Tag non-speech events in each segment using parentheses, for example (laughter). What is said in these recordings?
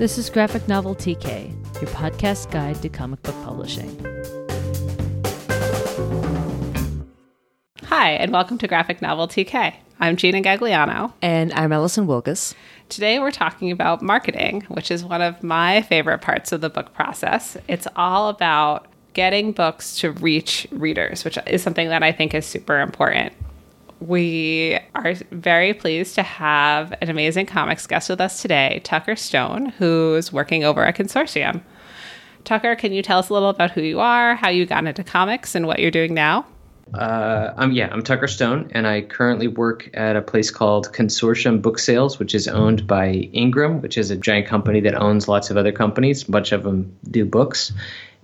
This is Graphic Novel TK, your podcast guide to comic book publishing. Hi, and welcome to Graphic Novel TK. I'm Gina Gagliano. And I'm Allison Wilkes. Today we're talking about marketing, which is one of my favorite parts of the book process. It's all about getting books to reach readers, which is something that I think is super important we are very pleased to have an amazing comics guest with us today, Tucker Stone, who's working over at Consortium. Tucker, can you tell us a little about who you are, how you got into comics, and what you're doing now? Uh, I'm yeah, I'm Tucker Stone, and I currently work at a place called Consortium Book Sales, which is owned by Ingram, which is a giant company that owns lots of other companies. A bunch of them do books,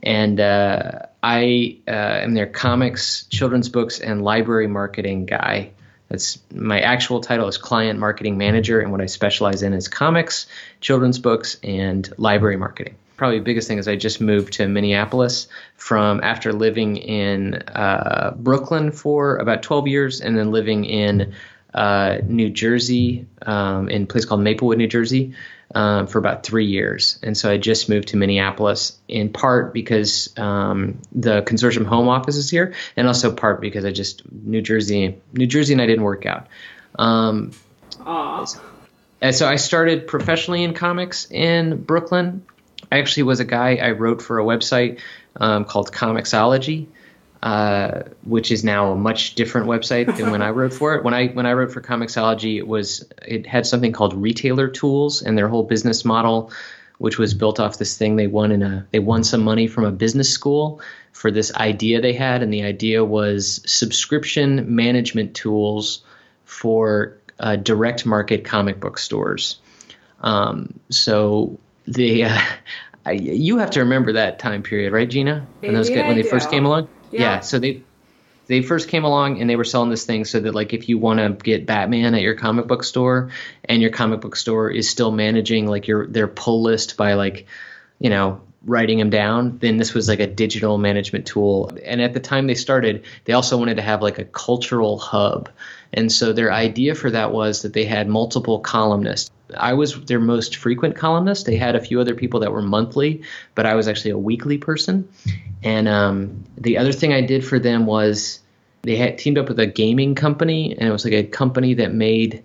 and uh, I uh, am their comics, children's books, and library marketing guy. That's my actual title is client marketing manager, and what I specialize in is comics, children's books, and library marketing. Probably the biggest thing is I just moved to Minneapolis from after living in uh, Brooklyn for about 12 years, and then living in uh, New Jersey, um, in a place called Maplewood, New Jersey, um, for about three years. And so I just moved to Minneapolis in part because um, the consortium home office is here, and also part because I just New Jersey, New Jersey, and I didn't work out. Um, and so I started professionally in comics in Brooklyn. I actually was a guy I wrote for a website um, called Comixology uh, which is now a much different website than when I wrote for it. When I when I wrote for Comixology, it was it had something called Retailer Tools, and their whole business model, which was built off this thing they won in a they won some money from a business school for this idea they had, and the idea was subscription management tools for uh, direct market comic book stores. Um, so the uh, (laughs) I, you have to remember that time period, right, Gina? When those when they first came along. Yeah. yeah. So they they first came along and they were selling this thing so that like if you want to get Batman at your comic book store and your comic book store is still managing like your their pull list by like you know writing them down then this was like a digital management tool and at the time they started they also wanted to have like a cultural hub and so their idea for that was that they had multiple columnists I was their most frequent columnist. They had a few other people that were monthly, but I was actually a weekly person. And um, the other thing I did for them was they had teamed up with a gaming company, and it was like a company that made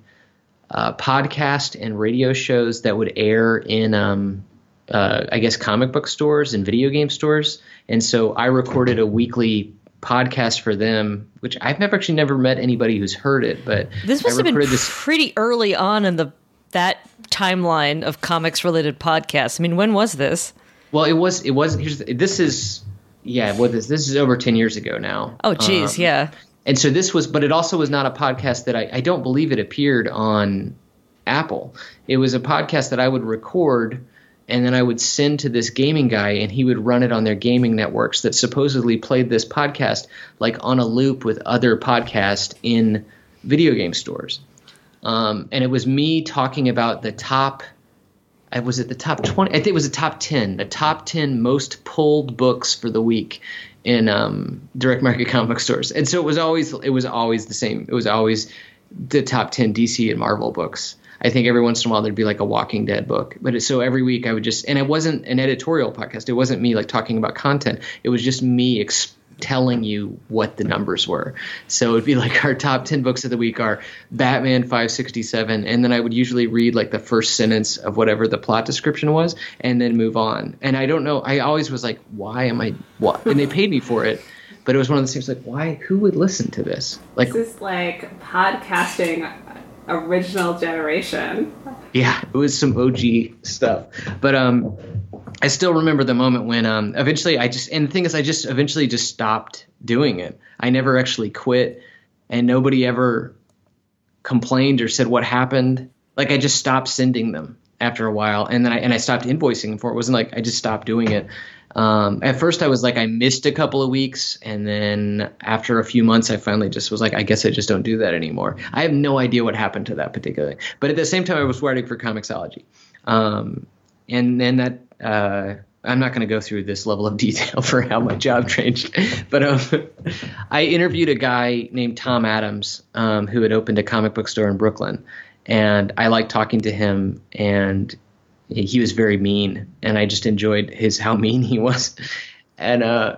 uh, podcast and radio shows that would air in, um, uh, I guess, comic book stores and video game stores. And so I recorded a weekly podcast for them, which I've never actually never met anybody who's heard it, but this must have been this, pretty early on in the that timeline of comics related podcasts. I mean, when was this? Well, it was. It was. Here's this is yeah. What this this is over ten years ago now. Oh, geez, um, yeah. And so this was, but it also was not a podcast that I, I don't believe it appeared on Apple. It was a podcast that I would record and then I would send to this gaming guy, and he would run it on their gaming networks that supposedly played this podcast like on a loop with other podcasts in video game stores. Um, and it was me talking about the top. I was at the top twenty. I think it was the top ten. The top ten most pulled books for the week in um, direct market comic stores. And so it was always it was always the same. It was always the top ten DC and Marvel books. I think every once in a while there'd be like a Walking Dead book, but it, so every week I would just and it wasn't an editorial podcast. It wasn't me like talking about content. It was just me telling you what the numbers were. So it'd be (laughs) like our top 10 books of the week are Batman 567. And then I would usually read like the first sentence of whatever the plot description was and then move on. And I don't know, I always was like, why am I, what? And they paid me for it. But it was one of those things like, why, who would listen to this? Like, this is like podcasting original generation. Yeah, it was some OG stuff. But um I still remember the moment when um, eventually I just and the thing is I just eventually just stopped doing it. I never actually quit, and nobody ever complained or said what happened. Like I just stopped sending them after a while, and then I and I stopped invoicing for it. it wasn't like I just stopped doing it. Um, at first, I was like I missed a couple of weeks, and then after a few months, I finally just was like, I guess I just don't do that anymore. I have no idea what happened to that particular thing, but at the same time, I was writing for Comixology, um, and then that uh, I'm not going to go through this level of (laughs) detail for how my job changed, (laughs) but um, (laughs) I interviewed a guy named Tom Adams um, who had opened a comic book store in Brooklyn, and I liked talking to him. And he was very mean, and I just enjoyed his how mean he was, and uh,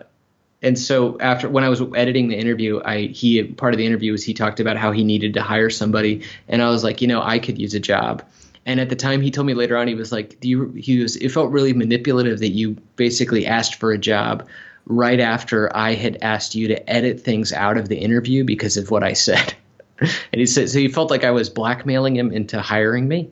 and so after when I was editing the interview, I he part of the interview was he talked about how he needed to hire somebody, and I was like, you know, I could use a job. And at the time, he told me later on, he was like, "Do you?" He was. It felt really manipulative that you basically asked for a job right after I had asked you to edit things out of the interview because of what I said. (laughs) and he said, so he felt like I was blackmailing him into hiring me.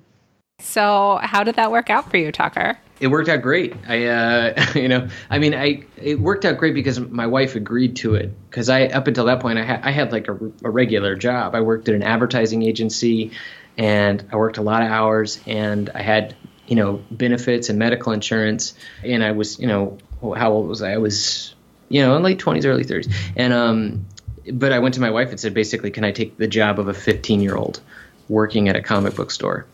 So, how did that work out for you, Tucker? It worked out great. I, uh, (laughs) you know, I mean, I it worked out great because my wife agreed to it. Because I, up until that point, I had I had like a, a regular job. I worked at an advertising agency, and I worked a lot of hours, and I had you know benefits and medical insurance, and I was you know how old was I? I was you know in late twenties, early thirties, and um, but I went to my wife and said basically, can I take the job of a fifteen year old working at a comic book store?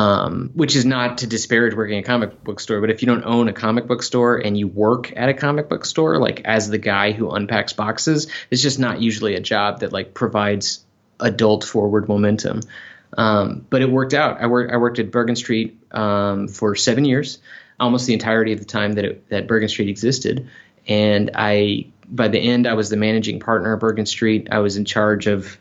Um, which is not to disparage working a comic book store, but if you don't own a comic book store and you work at a comic book store, like as the guy who unpacks boxes, it's just not usually a job that like provides adult forward momentum. Um, but it worked out. I worked I worked at Bergen Street um, for seven years, almost the entirety of the time that it, that Bergen Street existed, and I by the end I was the managing partner of Bergen Street. I was in charge of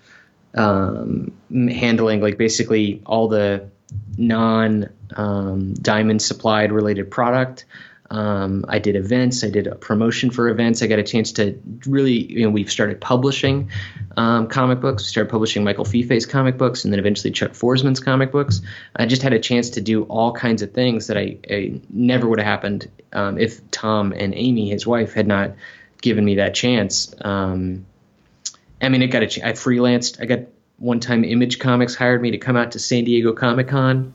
um, handling like basically all the non um, diamond supplied related product. Um, I did events. I did a promotion for events. I got a chance to really, you know, we've started publishing um, comic books. We started publishing Michael Fiffe's comic books, and then eventually Chuck Forsman's comic books. I just had a chance to do all kinds of things that I, I never would have happened um, if Tom and Amy, his wife, had not given me that chance. Um, I mean, it got a. Ch- I freelanced. I got one time Image Comics hired me to come out to San Diego Comic Con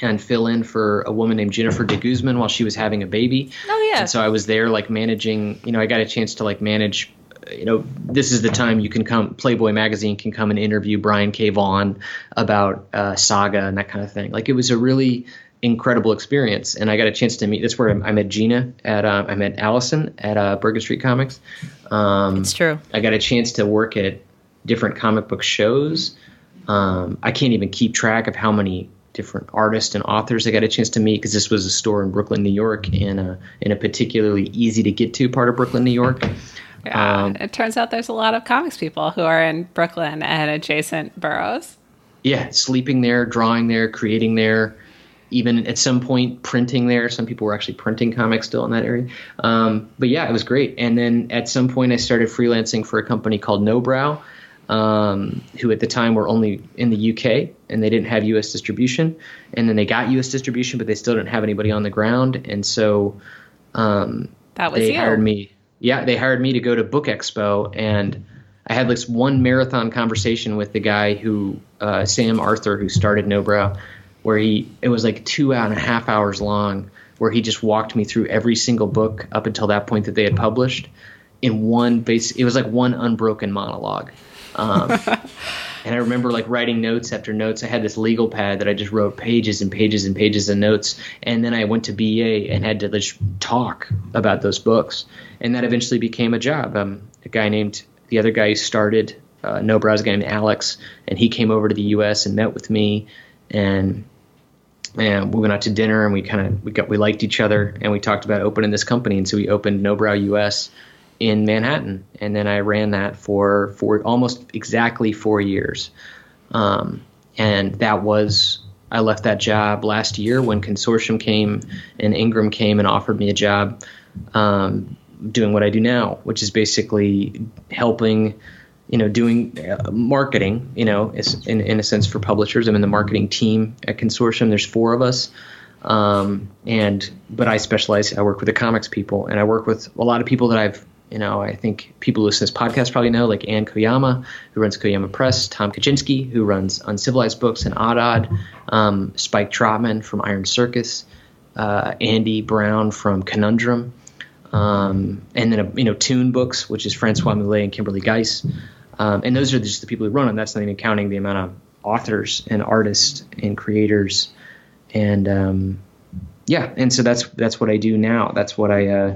and fill in for a woman named Jennifer de Guzman while she was having a baby. Oh yeah. And so I was there like managing, you know, I got a chance to like manage you know, this is the time you can come. Playboy magazine can come and interview Brian K. Vaughan about uh, Saga and that kind of thing. Like it was a really incredible experience, and I got a chance to meet. That's where I met Gina at. Uh, I met Allison at uh, Bergen Street Comics. Um, it's true. I got a chance to work at different comic book shows. Um, I can't even keep track of how many different artists and authors I got a chance to meet because this was a store in Brooklyn, New York, in a in a particularly easy to get to part of Brooklyn, New York. Yeah, um, it turns out there's a lot of comics people who are in Brooklyn and adjacent boroughs. Yeah, sleeping there, drawing there, creating there, even at some point printing there. Some people were actually printing comics still in that area. Um, but yeah, it was great. And then at some point, I started freelancing for a company called Nobrow um, who at the time were only in the UK and they didn't have US distribution. And then they got US distribution, but they still didn't have anybody on the ground. And so um, that was they you. hired me. Yeah, they hired me to go to Book Expo. And I had this one marathon conversation with the guy who, uh, Sam Arthur, who started Nobrow, where he, it was like two and a half hours long, where he just walked me through every single book up until that point that they had published in one base. It was like one unbroken monologue. Um, (laughs) and I remember like writing notes after notes. I had this legal pad that I just wrote pages and pages and pages of notes. And then I went to BEA and had to just talk about those books. And that eventually became a job. Um, a guy named the other guy who started uh, Nobrows, a guy named Alex, and he came over to the U.S. and met with me. And and we went out to dinner and we kind of we got we liked each other and we talked about opening this company and so we opened Nobrow US in Manhattan, and then I ran that for for almost exactly four years, um, and that was I left that job last year when Consortium came and Ingram came and offered me a job um, doing what I do now, which is basically helping, you know, doing uh, marketing, you know, in, in a sense for publishers. I'm in the marketing team at Consortium. There's four of us. Um, and but I specialize. I work with the comics people, and I work with a lot of people that I've you know, I think people who listen to this podcast probably know, like Annie Koyama, who runs Koyama Press, Tom Kaczynski, who runs Uncivilized Books and Odod, um, Spike Trotman from Iron Circus, uh, Andy Brown from Conundrum, um, and then, you know, TOON Books, which is Françoise Mouly and Kimberly Geis. Um, and those are just the people who run them. That's not even counting the amount of authors and artists and creators. And um, yeah, and so that's that's what I do now. That's what I uh,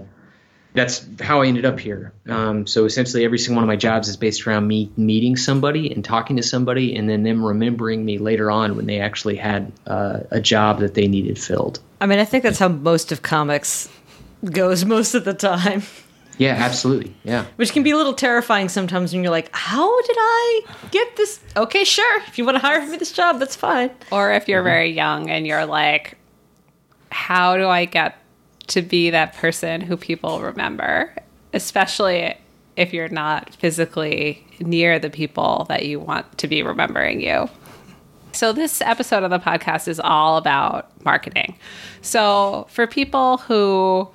that's how I ended up here. Um, so essentially, every single one of my jobs is based around me meeting somebody and talking to somebody, and then them remembering me later on when they actually had uh, a job that they needed filled. I mean, I think that's how most of comics goes most of the time. Yeah, absolutely. Yeah. Which can be a little terrifying sometimes when you're like, how did I get this? Okay, sure. If you want to hire me this job, that's fine. Or if you're very young and you're like, how do I get to be that person who people remember? Especially if you're not physically near the people that you want to be remembering you. So, this episode of the podcast is all about marketing. So, for people who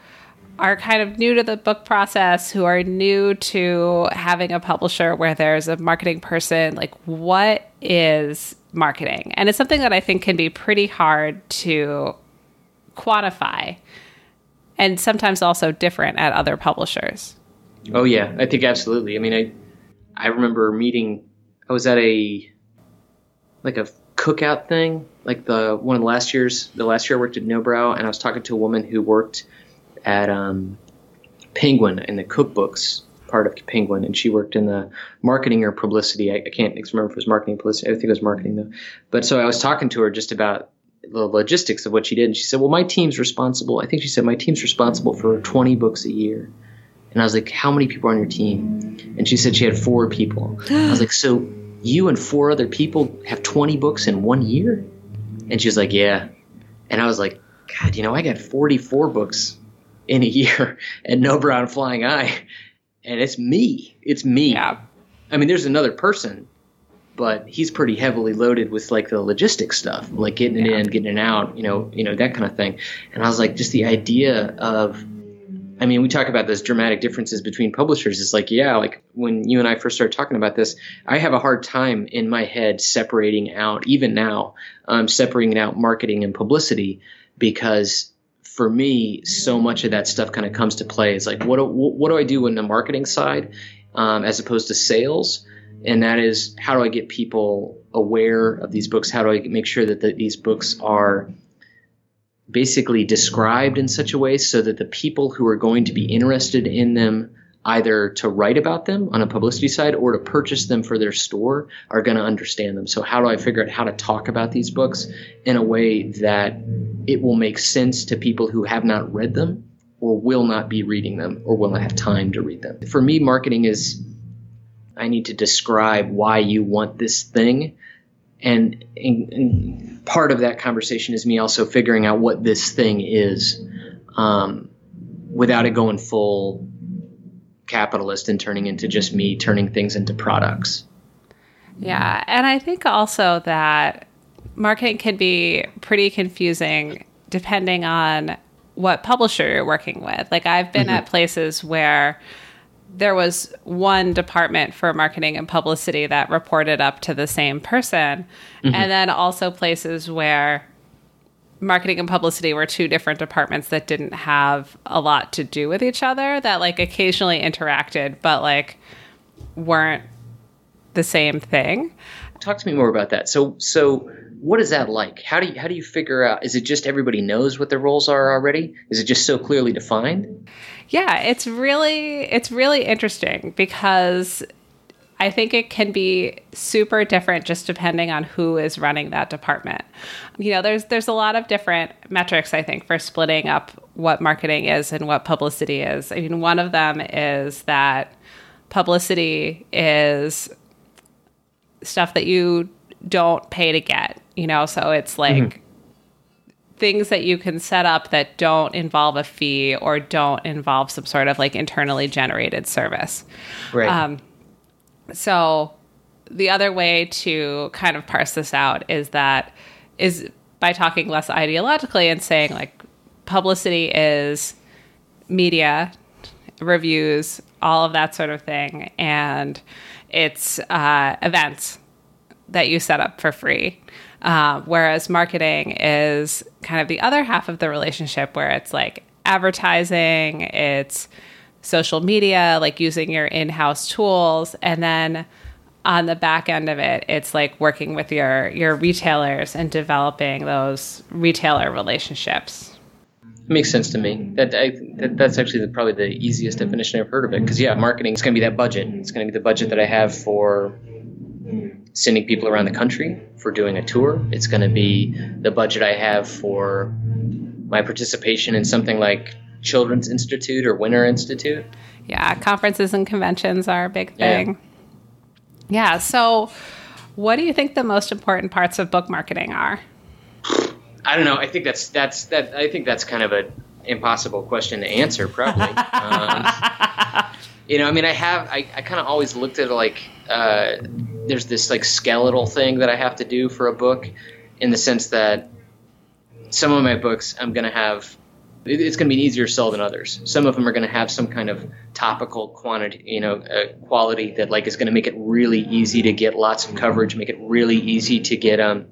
are kind of new to the book process, who are new to having a publisher where there's a marketing person, like what is marketing? And it's something that I think can be pretty hard to quantify and sometimes also different at other publishers. Oh yeah, I think absolutely. I mean, I I remember meeting. I was at a like a cookout thing, like the one of the last years. The last year I worked at Nobrow, and I was talking to a woman who worked at um, Penguin in the cookbooks part of Penguin, and she worked in the marketing or publicity. I, I can't remember if it was marketing publicity. I think it was marketing though. But so I was talking to her just about the logistics of what she did, and she said, "Well, my team's responsible. I think she said my team's responsible for 20 books a year." And I was like, "How many people are on your team?" And she said she had four people. I was like, "So you and four other people have 20 books in one year?" And she was like, "Yeah." And I was like, "God, you know, I got 44 books in a year (laughs) and Nobrow flying eye, and it's me. It's me. Yeah. I mean, there's another person, but he's pretty heavily loaded with like the logistic stuff, like getting it Yeah. in, getting it out, you know, you know that kind of thing. And I was like, just the idea of, I mean, we talk about those dramatic differences between publishers. It's like, yeah, like when you and I first started talking about this, I have a hard time in my head separating out, even now, um, separating out marketing and publicity because for me, so much of that stuff kind of comes to play. It's like, what do, what do I do in the marketing side um, as opposed to sales? And that is, how do I get people aware of these books? How do I make sure that the, these books are basically described in such a way so that the people who are going to be interested in them either to write about them on a publicity side or to purchase them for their store are going to understand them. So how do I figure out how to talk about these books in a way that it will make sense to people who have not read them or will not be reading them or will not have time to read them. For me marketing is I need to describe why you want this thing and, and, and part of that conversation is me also figuring out what this thing is um, without it going full capitalist and turning into just me turning things into products. Yeah. And I think also that marketing can be pretty confusing depending on what publisher you're working with. Like, I've been at places where there was one department for marketing and publicity that reported up to the same person, mm-hmm. and then also places where marketing and publicity were two different departments that didn't have a lot to do with each other that like occasionally interacted but like weren't the same thing. Talk to me more about that. So so what is that like? How do you how do you figure out is it just everybody knows what their roles are already? Is it just so clearly defined? yeah it's really it's really interesting because i think it can be super different just depending on who is running that department you know there's there's a lot of different metrics i think for splitting up what marketing is and what publicity is i mean one of them is that publicity is stuff that you don't pay to get you know so it's like things that you can set up that don't involve a fee or don't involve some sort of like internally generated service. Right. um, so the other way to kind of parse this out is that is by talking less ideologically and saying like publicity is media reviews all of that sort of thing and it's uh, events that you set up for free uh, whereas marketing is kind of the other half of the relationship where it's like advertising it's social media like using your in-house tools and then on the back end of it it's like working with your your retailers and developing those retailer relationships It makes sense to me. That, I, that that's actually the, probably the easiest definition I've heard of it. Because yeah, marketing is going to be that budget. It's going to be the budget that I have for sending people around the country for doing a tour. It's going to be the budget I have for my participation in something like Children's Institute or Winter Institute. Yeah, conferences and conventions are a big thing. Yeah. yeah. So, what do you think the most important parts of book marketing are? I don't know. I think that's that's that. I think that's kind of an impossible question to answer. Probably. (laughs) um, you know, I mean, I have. I, I kind of always looked at like uh, there's this like skeletal thing that I have to do for a book, in the sense that some of my books I'm going to have it's going to be an easier sell than others. Some of them are going to have some kind of topical quantity, you know, uh, quality that like is going to make it really easy to get lots of coverage, make it really easy to get um,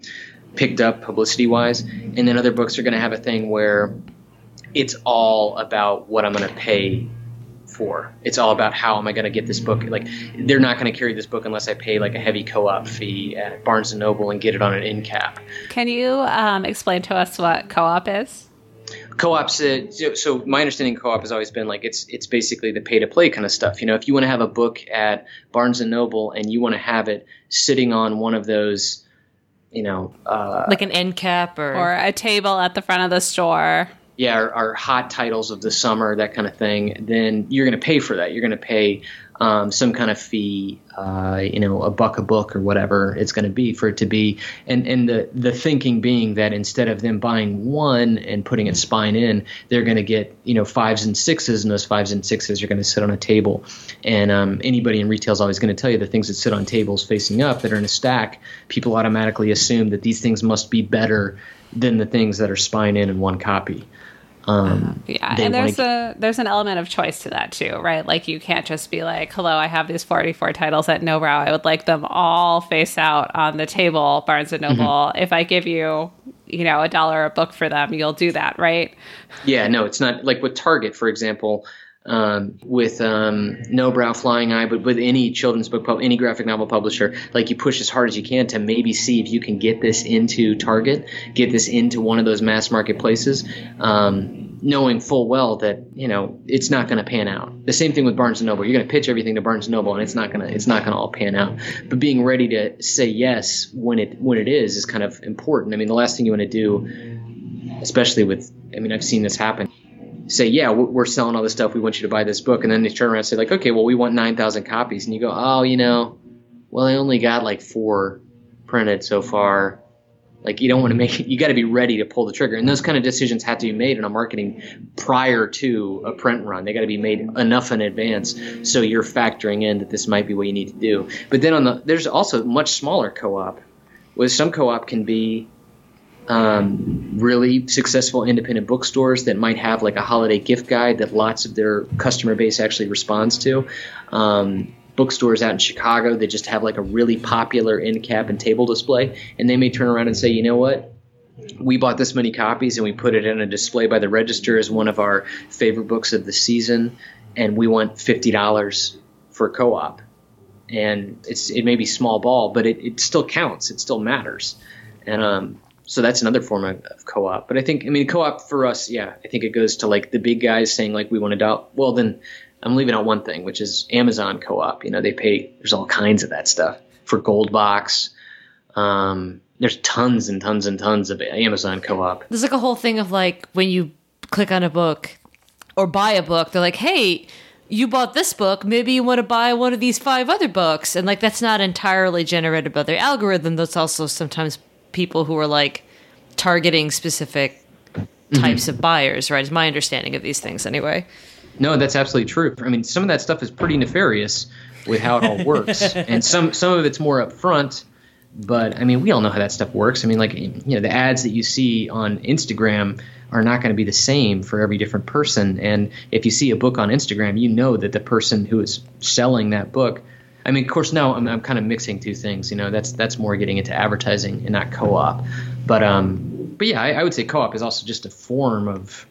picked up publicity wise. And then other books are going to have a thing where it's all about what I'm going to pay for. It's all about how am I going to get this book. Like they're not going to carry this book unless I pay like a heavy co-op fee at Barnes and Noble and get it on an end cap. Can you um, explain to us what co-op is? Co-ops. Uh, so my understanding of co-op has always been like it's it's basically the pay-to-play kind of stuff. You know, if you want to have a book at Barnes and Noble and you want to have it sitting on one of those, you know, uh, like an end cap or or a table at the front of the store yeah, our, hot titles of the summer, that kind of thing, then you're going to pay for that. You're going to pay um, some kind of fee, uh, you know, a buck a book or whatever it's going to be for it to be. And and the the thinking being that instead of them buying one and putting its spine in, they're going to get you know fives and sixes, and those fives and sixes are going to sit on a table. And um, anybody in retail is always going to tell you the things that sit on tables facing up that are in a stack. People automatically assume that these things must be better than the things that are spine in in one copy. Um, yeah, and there's a there's an element of choice to that too, right? Like you can't just be like, "Hello, I have these 44 titles at Nobrow. I would like them all face out on the table, Barnes and Noble. Mm-hmm. If I give you, you know, a dollar a book for them, you'll do that, right?" Yeah, no, it's not like with Target, for example. Um, with um, Nobrow Flying Eye, but with any children's book, pub- any graphic novel publisher, like you push as hard as you can to maybe see if you can get this into Target, get this into one of those mass market places, um, knowing full well that you know it's not going to pan out. The same thing with Barnes and Noble. You're going to pitch everything to Barnes and Noble, and it's not going to it's not going to all pan out. But being ready to say yes when it when it is is kind of important. I mean, the last thing you want to do, especially with I mean, I've seen this happen say, yeah, we're selling all this stuff. We want you to buy this book. And then they turn around and say, like, okay, well, we want 9,000 copies. And you go, oh, you know, well, I only got like four printed so far. Like, you don't want to make it, you got to be ready to pull the trigger. And those kind of decisions have to be made in a marketing prior to a print run. They got to be made enough in advance so you're factoring in that this might be what you need to do. But then on the, there's also much smaller co op, with some co op can be um, really successful independent bookstores that might have like a holiday gift guide that lots of their customer base actually responds to. Um, bookstores out in Chicago that just have like a really popular end cap and table display, and they may turn around and say, you know what? We bought this many copies and we put it in a display by the register as one of our favorite books of the season, and we want fifty dollars for a co-op. And it's it may be small ball, but it, it still counts. It still matters. And um, so that's another form of, of, co-op. But I think, I mean, co-op for us, yeah, I think it goes to like the big guys saying like we want to do. Well, then I'm leaving out one thing, which is Amazon co-op. You know, they pay. There's all kinds of that stuff for Gold Box. Um, there's tons and tons and tons of Amazon co-op. There's like a whole thing of like when you click on a book or buy a book, they're like, hey. You bought this book, maybe you want to buy one of these five other books. And like that's not entirely generated by their algorithm. That's also sometimes people who are like targeting specific types mm-hmm. of buyers, right? Is my understanding of these things anyway. No, that's absolutely true. I mean, some of that stuff is pretty nefarious with how it all works, (laughs) and some some of it's more upfront. But I mean, we all know how that stuff works. I mean, like you know, the ads that you see on Instagram are not going to be the same for every different person. And if you see a book on Instagram, you know that the person who is selling that book I mean, of course, now I'm, I'm kind of mixing two things. You know, that's that's more getting into advertising and not co-op. But um, but yeah, I, I would say co-op is also just a form of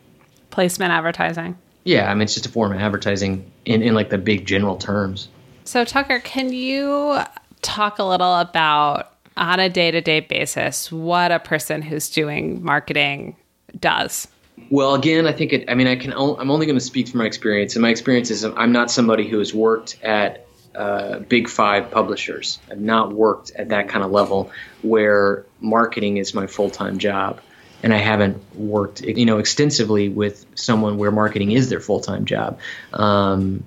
placement advertising. Yeah, I mean, it's just a form of advertising in in like the big general terms. So Tucker, can you talk a little about on a day-to-day basis what a person who's doing marketing does? Well, again, I think it. I mean, I can. I'm only going to speak from my experience, and my experience is I'm not somebody who has worked at uh, big five publishers. I've not worked at that kind of level where marketing is my full time job. And I haven't worked, you know, extensively with someone where marketing is their full time job. Um,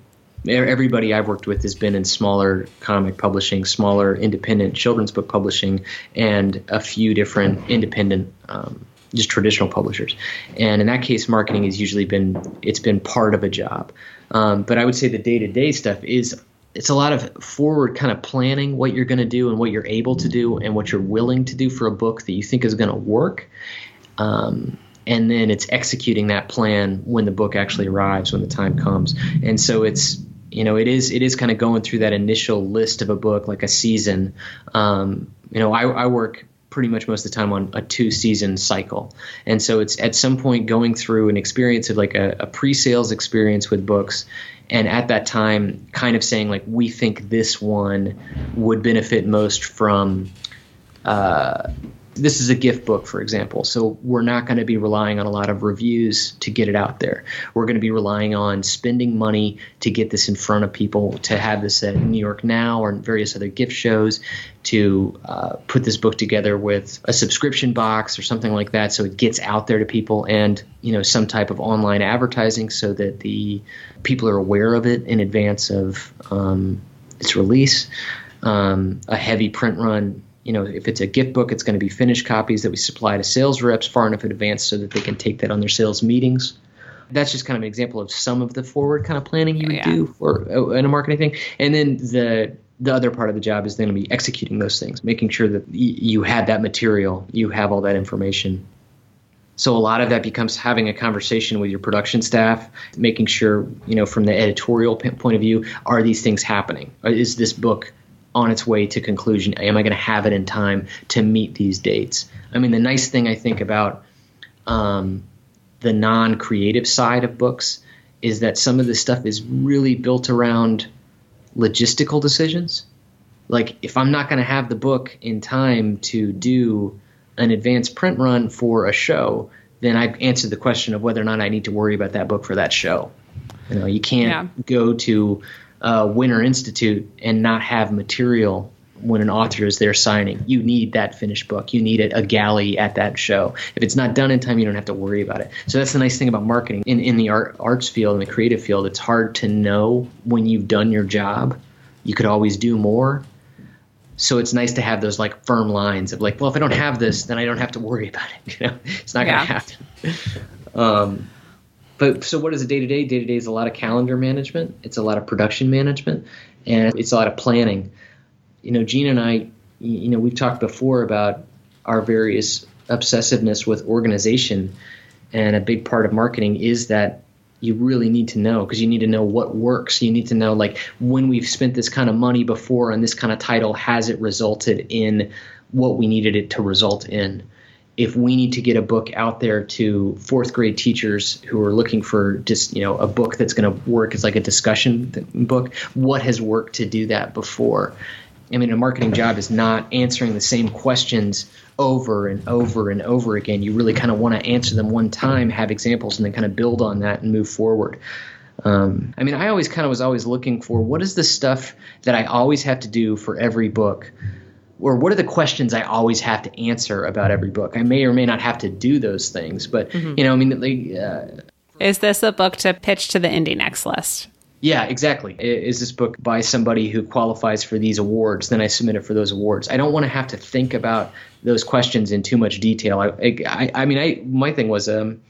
everybody I've worked with has been in smaller comic publishing, smaller independent children's book publishing, and a few different independent, um, just traditional publishers. And in that case, marketing has usually been it's been part of a job. Um, but I would say the day to day stuff is it's a lot of forward kind of planning what you're going to do and what you're able to do and what you're willing to do for a book that you think is going to work. Um, and then it's executing that plan when the book actually arrives, when the time comes. And so it's you know it is it is kind of going through that initial list of a book like a season. Um, you know, I, I work pretty much most of the time on a two season cycle. And so it's at some point going through an experience of like a, a pre sales experience with books. And at that time, kind of saying, like, we think this one would benefit most from uh, this is a gift book, for example. So we're not going to be relying on a lot of reviews to get it out there. We're going to be relying on spending money to get this in front of people, to have this at New York Now or various other gift shows, to uh, put this book together with a subscription box or something like that, so it gets out there to people, and you know some type of online advertising so that the people are aware of it in advance of um, its release. Um, a heavy print run you know, if it's a gift book, it's going to be finished copies that we supply to sales reps far enough in advance so that they can take that on their sales meetings. That's just kind of an example of some of the forward kind of planning you would yeah. do for uh, in a marketing thing. And then the the other part of the job is then going to be executing those things, making sure that y- you have that material, you have all that information. So a lot of that becomes having a conversation with your production staff, making sure, you know, from the editorial point of view, are these things happening? Is this book on its way to conclusion? Am I going to have it in time to meet these dates? I mean, the nice thing I think about um, the non creative side of books is that some of this stuff is really built around logistical decisions. Like, if I'm not going to have the book in time to do an advanced print run for a show, then I've answered the question of whether or not I need to worry about that book for that show. You know, you can't yeah. go to uh, Winter Institute and not have material when an author is there signing. You need that finished book. You need a, a galley at that show. If it's not done in time, you don't have to worry about it. So that's the nice thing about marketing. In in the art, arts field, in the creative field, it's hard to know when you've done your job. You could always do more. So it's nice to have those like firm lines of like, well, if I don't have this, then I don't have to worry about it. (laughs) You know, it's not yeah. going to happen. (laughs) Um, but so what is a day to day? Day to day is a lot of calendar management. It's a lot of production management, and it's a lot of planning. You know, Gina and I, you know, we've talked before about our various obsessiveness with organization, and a big part of marketing is that you really need to know because you need to know what works. You need to know like when we've spent this kind of money before on this kind of title, has it resulted in what we needed it to result in? If we need to get a book out there to fourth grade teachers who are looking for just you know a book that's going to work as like a discussion book what has worked to do that before? I mean a marketing job is not answering the same questions over and over and over again. You really kind of want to answer them one time have examples and then kind of build on that and move forward. Um, i mean i always kind of was always looking for what is the stuff that i always have to do for every book or what are the questions I always have to answer about every book? I may or may not have to do those things, but mm-hmm. you know, I mean, like, uh, is this a book to pitch to the Indie Next list? Yeah, exactly. Is this book by somebody who qualifies for these awards? Then I submit it for those awards. I don't want to have to think about those questions in too much detail. I, I, I mean, I my thing was um,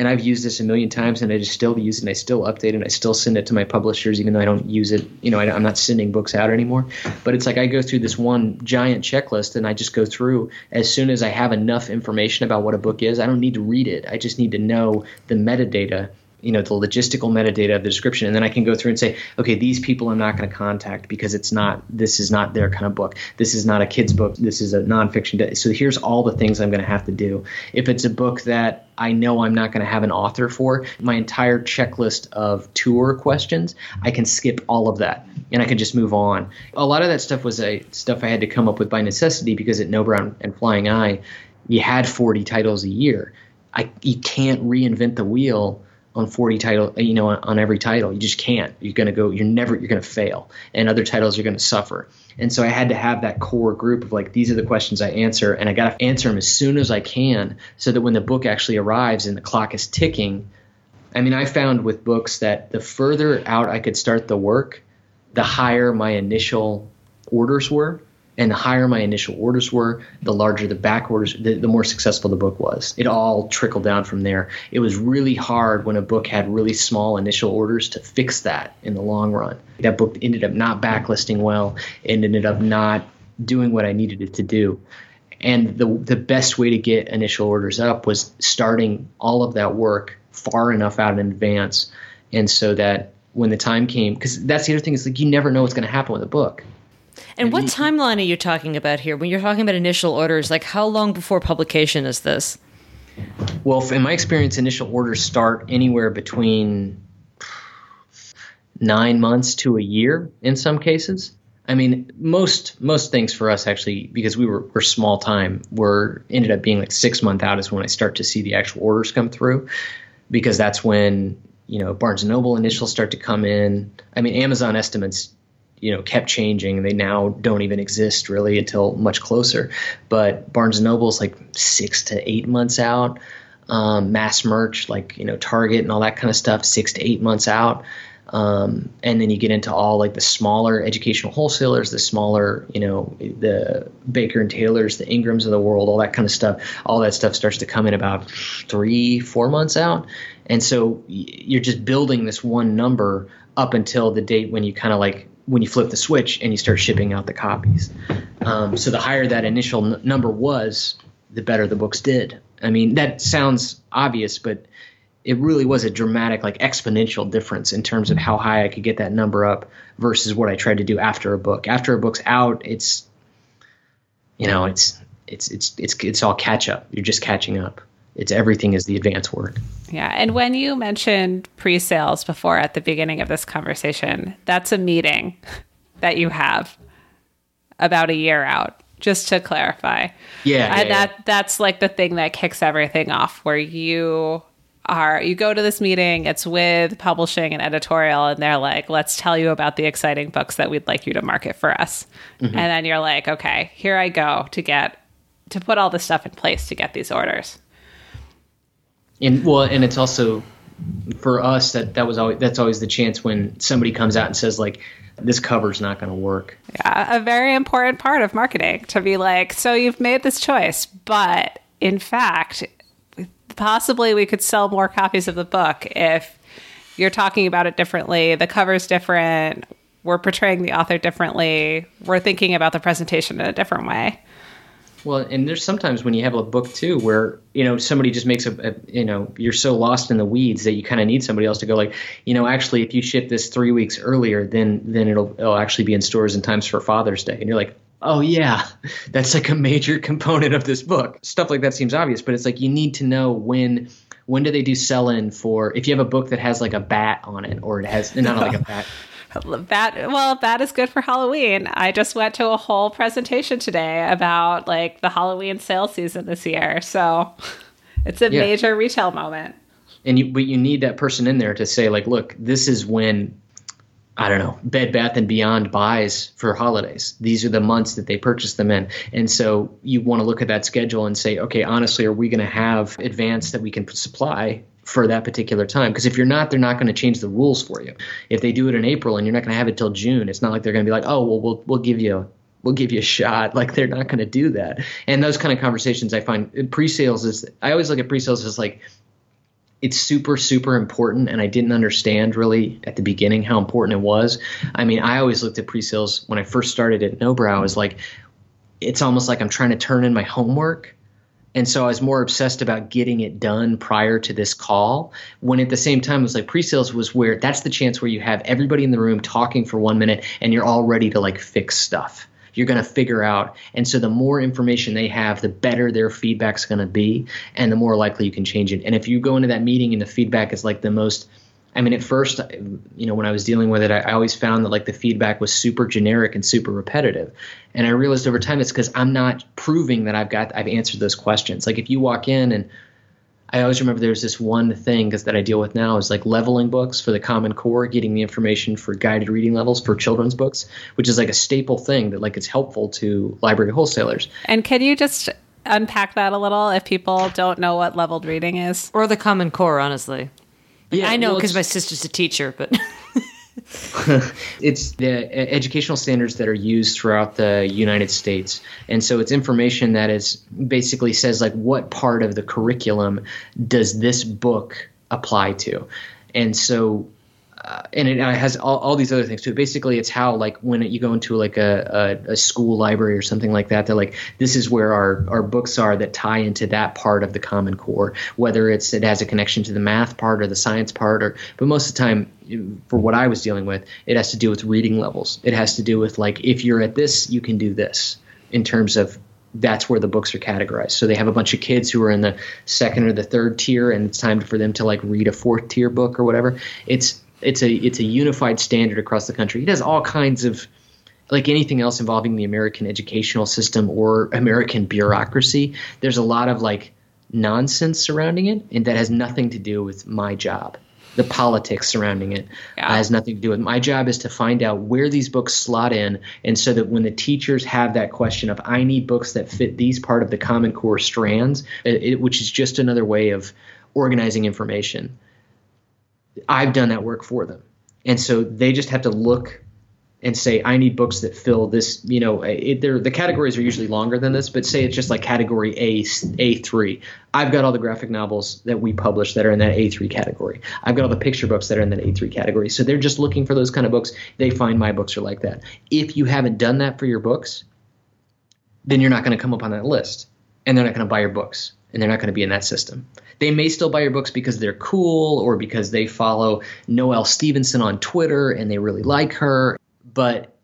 and I've used this a million times, and I just still use it, and I still update it, and I still send it to my publishers, even though I don't use it. You know, I, am not sending books out anymore. But it's like I go through this one giant checklist, and I just go through as soon as I have enough information about what a book is. I don't need to read it. I just need to know the metadata you know the logistical metadata of the description and then i can go through and say okay these people i'm not going to contact because it's not this is not their kind of book. This is not a kid's book. This is a nonfiction so here's all the things i'm going to have to do. If it's a book that i know i'm not going to have an author for my entire checklist of tour questions i can skip all of that and i can just move on. A lot of that stuff was a stuff i had to come up with by necessity because at Nobrow and flying eye you had 40 titles a year. I, you can't reinvent the wheel on 40 title you know on, every title. You just can't. You're going to go you're never you're going to fail. And other titles you're going to suffer. And so i had to have that core group of like these are the questions i answer and i got to answer them as soon as i can so that when the book actually arrives and the clock is ticking i mean i found with books that the further out i could start the work the higher my initial orders were and the higher my initial orders were, the larger the back orders, the, the, more successful the book was. It all trickled down from there. It was really hard when a book had really small initial orders to fix that in the long run. That book ended up not backlisting well and ended up not doing what I needed it to do. And the the best way to get initial orders up was starting all of that work far enough out in advance, and so that when the time came, because that's the other thing is like you never know what's going to happen with a book and what mm-hmm. timeline are you talking about here? When you're talking about initial orders, like how long before publication is this? Well, in my experience, initial orders start anywhere between nine months to a year in some cases. I mean, most most things for us actually, because we were, were small time, were ended up being like six month out is when I start to see the actual orders come through, because that's when you know Barnes and Noble initials start to come in. I mean, Amazon estimates you know kept changing. They now don't even exist really until much closer. But barnes and noble's like six to eight months out. Um, mass merch like you know target and all that kind of stuff six to eight months out. Um, and then you get into all like the smaller educational wholesalers the smaller you know the baker and taylors the ingrams of the world all that kind of stuff. All that stuff starts to come in about three four months out. And so you're just building this one number up until the date when you kind of like when you flip the switch and you start shipping out the copies. Um, so the higher that initial n- number was, the better the books did. I mean, that sounds obvious, but it really was a dramatic, like exponential difference in terms of how high I could get that number up versus what I tried to do after a book. After a book's out, it's, you know, it's it's it's it's it's all catch up. You're just catching up it's everything is the advance work. Yeah. And when you mentioned pre sales before at the beginning of this conversation, that's a meeting (laughs) that you have about a year out, just to clarify. Yeah. And yeah, that yeah. that's like the thing that kicks everything off where you are you go to this meeting, it's with publishing and editorial, and they're like, let's tell you about the exciting books that we'd like you to market for us. Mm-hmm. And then you're like, okay, here I go to get to put all this stuff in place to get these orders and well, and it's also for us that that was always that's always the chance when somebody comes out and says like this cover's not going to work. Yeah, a very important part of marketing to be like, so you've made this choice, but in fact, possibly we could sell more copies of the book if you're talking about it differently, the cover's different, we're portraying the author differently, we're thinking about the presentation in a different way. Well, and there's sometimes when you have a book too, where you know somebody just makes a, a you know you're so lost in the weeds that you kind of need somebody else to go like, you know, actually if you ship this three weeks earlier, then then it'll it'll actually be in stores in times for Father's Day, and you're like, oh yeah, (laughs) that's like a major (laughs) component of this book. Stuff like that seems obvious, but it's like you need to know when when do they do sell in for if you have a book that has like a bat on it or it has not like a (laughs) bat (laughs) that well that is good for halloween. I just went to a whole presentation today about like the halloween sale season this year. So (laughs) it's a yeah. major retail moment. And you but you need that person in there to say like look this is when i don't know bed bath and beyond buys for holidays. These are the months that they purchase them in. And so you want to look at that schedule and say okay honestly are we going to have advance that we can supply for that particular time. Because if you're not, they're not going to change the rules for you. If they do it in April and you're not going to have it till June, it's not like they're going to be like, oh, well, we'll we'll give you we'll give you a shot. (laughs) Like they're not going to do that. And those kind of conversations, I find pre-sales is. I always look at pre-sales as like it's super super important and i didn't understand really at the beginning how important it was i mean i always looked at pre-sales when i first started at nobrow i was like it's almost like i'm trying to turn in my homework and so I was more obsessed about getting it done prior to this call. When at the same time, it was like pre-sales was where that's the chance where you have everybody in the room talking for one minute and you're all ready to like fix stuff. You're going to figure out. And so the more information they have, the better their feedback's going to be and the more likely you can change it. And if you go into that meeting and the feedback is like the most I mean, at first, you know, when I was dealing with it, I, I, always found that like the feedback was super generic and super repetitive. And I realized over time it's because I'm not proving that I've got I've answered those questions. Like if you walk in and I always remember there's this one thing 'cause that I deal with now is like leveling books for the Common Core, getting the information for guided reading levels for children's books, which is like a staple thing that like it's helpful to library wholesalers. And can you just unpack that a little if people don't know what leveled reading is? Or the Common Core, honestly. Yeah, I know because it's- my sister's a teacher, but (laughs) it's the uh, educational standards that are used throughout the United States, and so it's information that is basically says like what part of the curriculum does this book apply to, and so. Uh, and it has all, all these other things too. Basically, it's how like when you go into like a, a, a school library or something like that. They're like, this is where our, our books are that tie into that part of the Common Core. Whether it's it has a connection to the math part or the science part, or but most of the time, for what I was dealing with, it has to do with reading levels. It has to do with like if you're at this, you can do this in terms of that's where the books are categorized. So they have a bunch of kids who are in the second or the third tier, and it's time for them to like read a fourth tier book or whatever. It's it's a it's a unified standard across the country. It has all kinds of like anything else involving the American educational system or American bureaucracy. There's a lot of like nonsense surrounding it, and that has nothing to do with my job. The politics surrounding it Yeah. has nothing to do with my job is to find out where these books slot in and so that when the teachers have that question of i need books that fit these part of the common core strands it, it- which is just another way of organizing information i've done that work for them. And so they just have to look and say i need books that fill this you know it, the categories are usually longer than this but say it's just like category a a3 i've got all the graphic novels that we publish that are in that a3 category. I've got all the picture books that are in that a3 category. So they're just looking for those kind of books. They find my books are like that. If you haven't done that for your books then you're not going to come up on that list and they're not going to buy your books and they're not going to be in that system. They may still buy your books because they're cool or because they follow Noelle Stevenson on Twitter and they really like her, but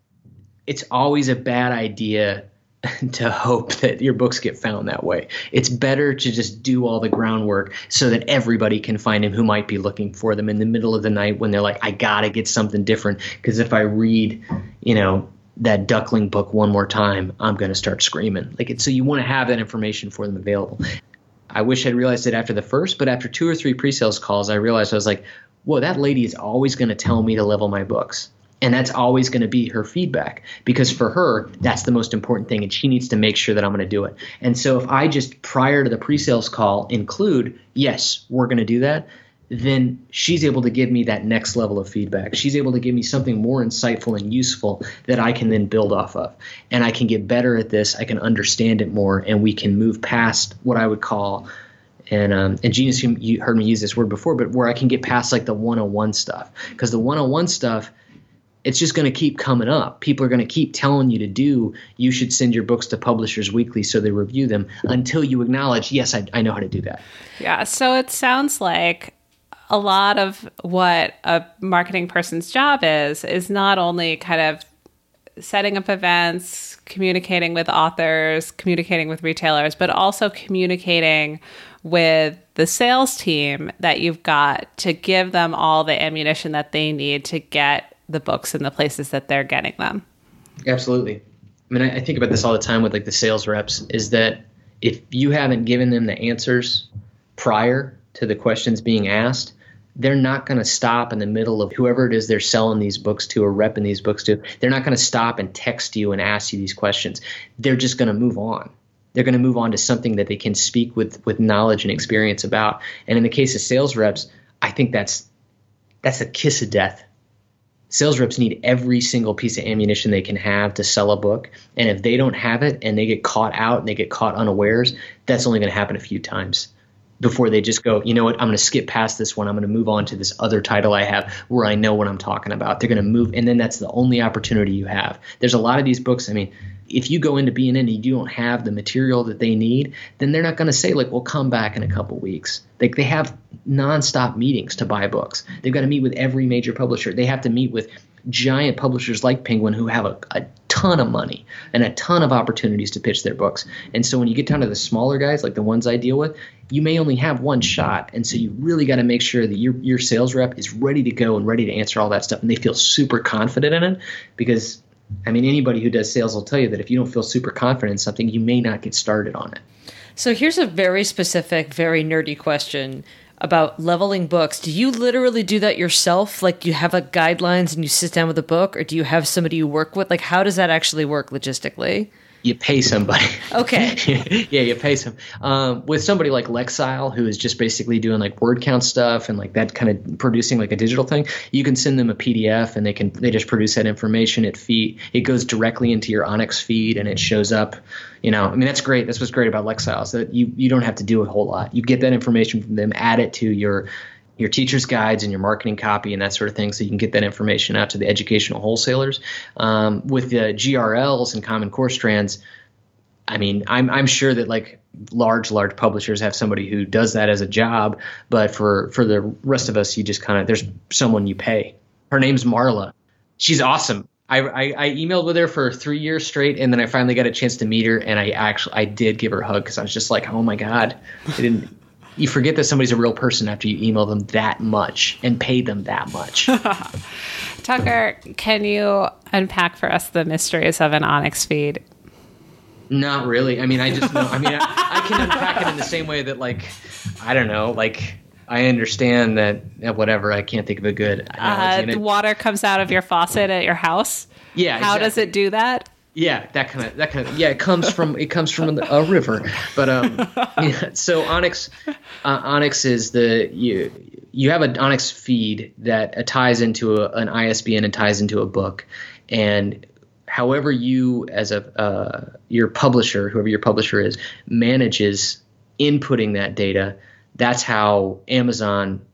it's always a bad idea (laughs) to hope that your books get found that way. It's better to just do all the groundwork so that everybody can find them who might be looking for them in the middle of the night when they're like, I gotta get something different because if I read, you know, that duckling book one more time, I'm gonna start screaming. Like so you want to have that information for them available. I wish I'd realized it after the first, but after two or three pre-sales calls, I realized I was like, whoa, that lady is always going to tell me to level my books. And that's always going to be her feedback because for her, that's the most important thing. And she needs to make sure that I'm going to do it. And so if I just prior to the pre sales call include, yes, we're going to do that, then she's able to give me that next level of feedback. She's able to give me something more insightful and useful that I can then build off of. And I can get better at this. I can understand it more, and we can move past what I would call and um, and genius you, heard me use this word before but where i can get past like the one-on-one stuff because the one-on-one stuff it's just going to keep coming up people are going to keep telling you to do you should send your books to publishers weekly so they review them until you acknowledge yes i, I know how to do that Yeah. So it sounds like a lot of what a marketing person's job is, is not only kind of setting up events, communicating with authors, communicating with retailers, but also communicating with the sales team that you've got to give them all the ammunition that they need to get the books in the places that they're getting them. Absolutely. I mean, I, think about this all the time with like the sales reps is that if you haven't given them the answers prior to the questions being asked, they're not going to stop in the middle of whoever it is they're selling these books to or repping these books to. They're not going to stop and text you and ask you these questions. They're just going to move on. They're going to move on to something that they can speak with with knowledge and experience about. And in the case of sales reps, I think that's that's a kiss of death sales reps need every single piece of ammunition they can have to sell a book. And if they don't have it and they get caught out and they get caught unawares, that's only going to happen a few times before they just go, you know what, I'm going to skip past this one. I'm going to move on to this other title I have where I know what I'm talking about. They're going to move, and then that's the only opportunity you have. There's a lot of these books. I mean, if you go into B&N and you don't have the material that they need, then they're not going to say like, "We'll come back in a couple weeks." Like they have nonstop meetings to buy books. They've got to meet with every major publisher. They have to meet with giant publishers like Penguin who have a, a ton of money and a ton of opportunities to pitch their books. And so when you get down to the smaller guys, like the ones I deal with, you may only have one shot. And so you really got to make sure that your your sales rep is ready to go and ready to answer all that stuff, and they feel super confident in it because I mean, anybody who does sales will tell you that if you don't feel super confident in something, you may not get started on it. So here's a very specific, very nerdy question about leveling books. Do you literally do that yourself? Like you have a guidelines and you sit down with a book, or do you have somebody you work with? Like how does that actually work logistically? You pay somebody. (laughs) Okay. yeah, you pay some. Um, with somebody like Lexile, who is just basically doing like word count stuff and like that kind of producing like a digital thing, you can send them a PDF and they can they just produce that information. It feed it goes directly into your ONIX feed and it shows up. You know, I mean that's great. That's what's great about Lexile, is that you you don't have to do a whole lot. You get that information from them, add it to your your teacher's guides and your marketing copy and that sort of thing so you can get that information out to the educational wholesalers. Um, with the GRLs and common core strands, I mean, I'm, I'm sure that like large, large publishers have somebody who does that as a job, but for, for the rest of us, you just kind of, there's someone you pay. Her name's Marla. She's awesome. I, I, I, emailed with her for three years straight, and then I finally got a chance to meet her, and I actually I did give her a hug because I was just like, oh my god, I didn't you forget that somebody's a real person after you email them that much and pay them that much. (laughs) Tucker, can you unpack for us the mysteries of an ONIX feed? Not really. I mean, I just know. I mean, I, I can (laughs) unpack it in the same way that, like, I don't know, like. I understand that whatever. I can't think of a good. Uh, the water comes out of your faucet at your house. Yeah. How exactly. does it do that? Yeah, that kind of that kind of yeah. It comes from it comes from a river, but um, (laughs) yeah, so ONIX, uh, ONIX is the you you have an ONIX feed that ties into a, an ISBN and ties into a book, and however you as a uh, your publisher, whoever your publisher is, manages inputting that data. That's how Amazon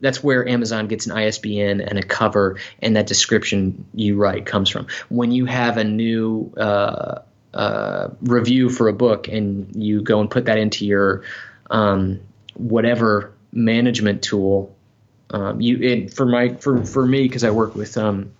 that's where Amazon gets an ISBN and a cover, and that description you write comes from. When you have a new uh, uh, review for a book and you go and put that into your um, whatever management tool, um, you it, for my for for me because I work with um,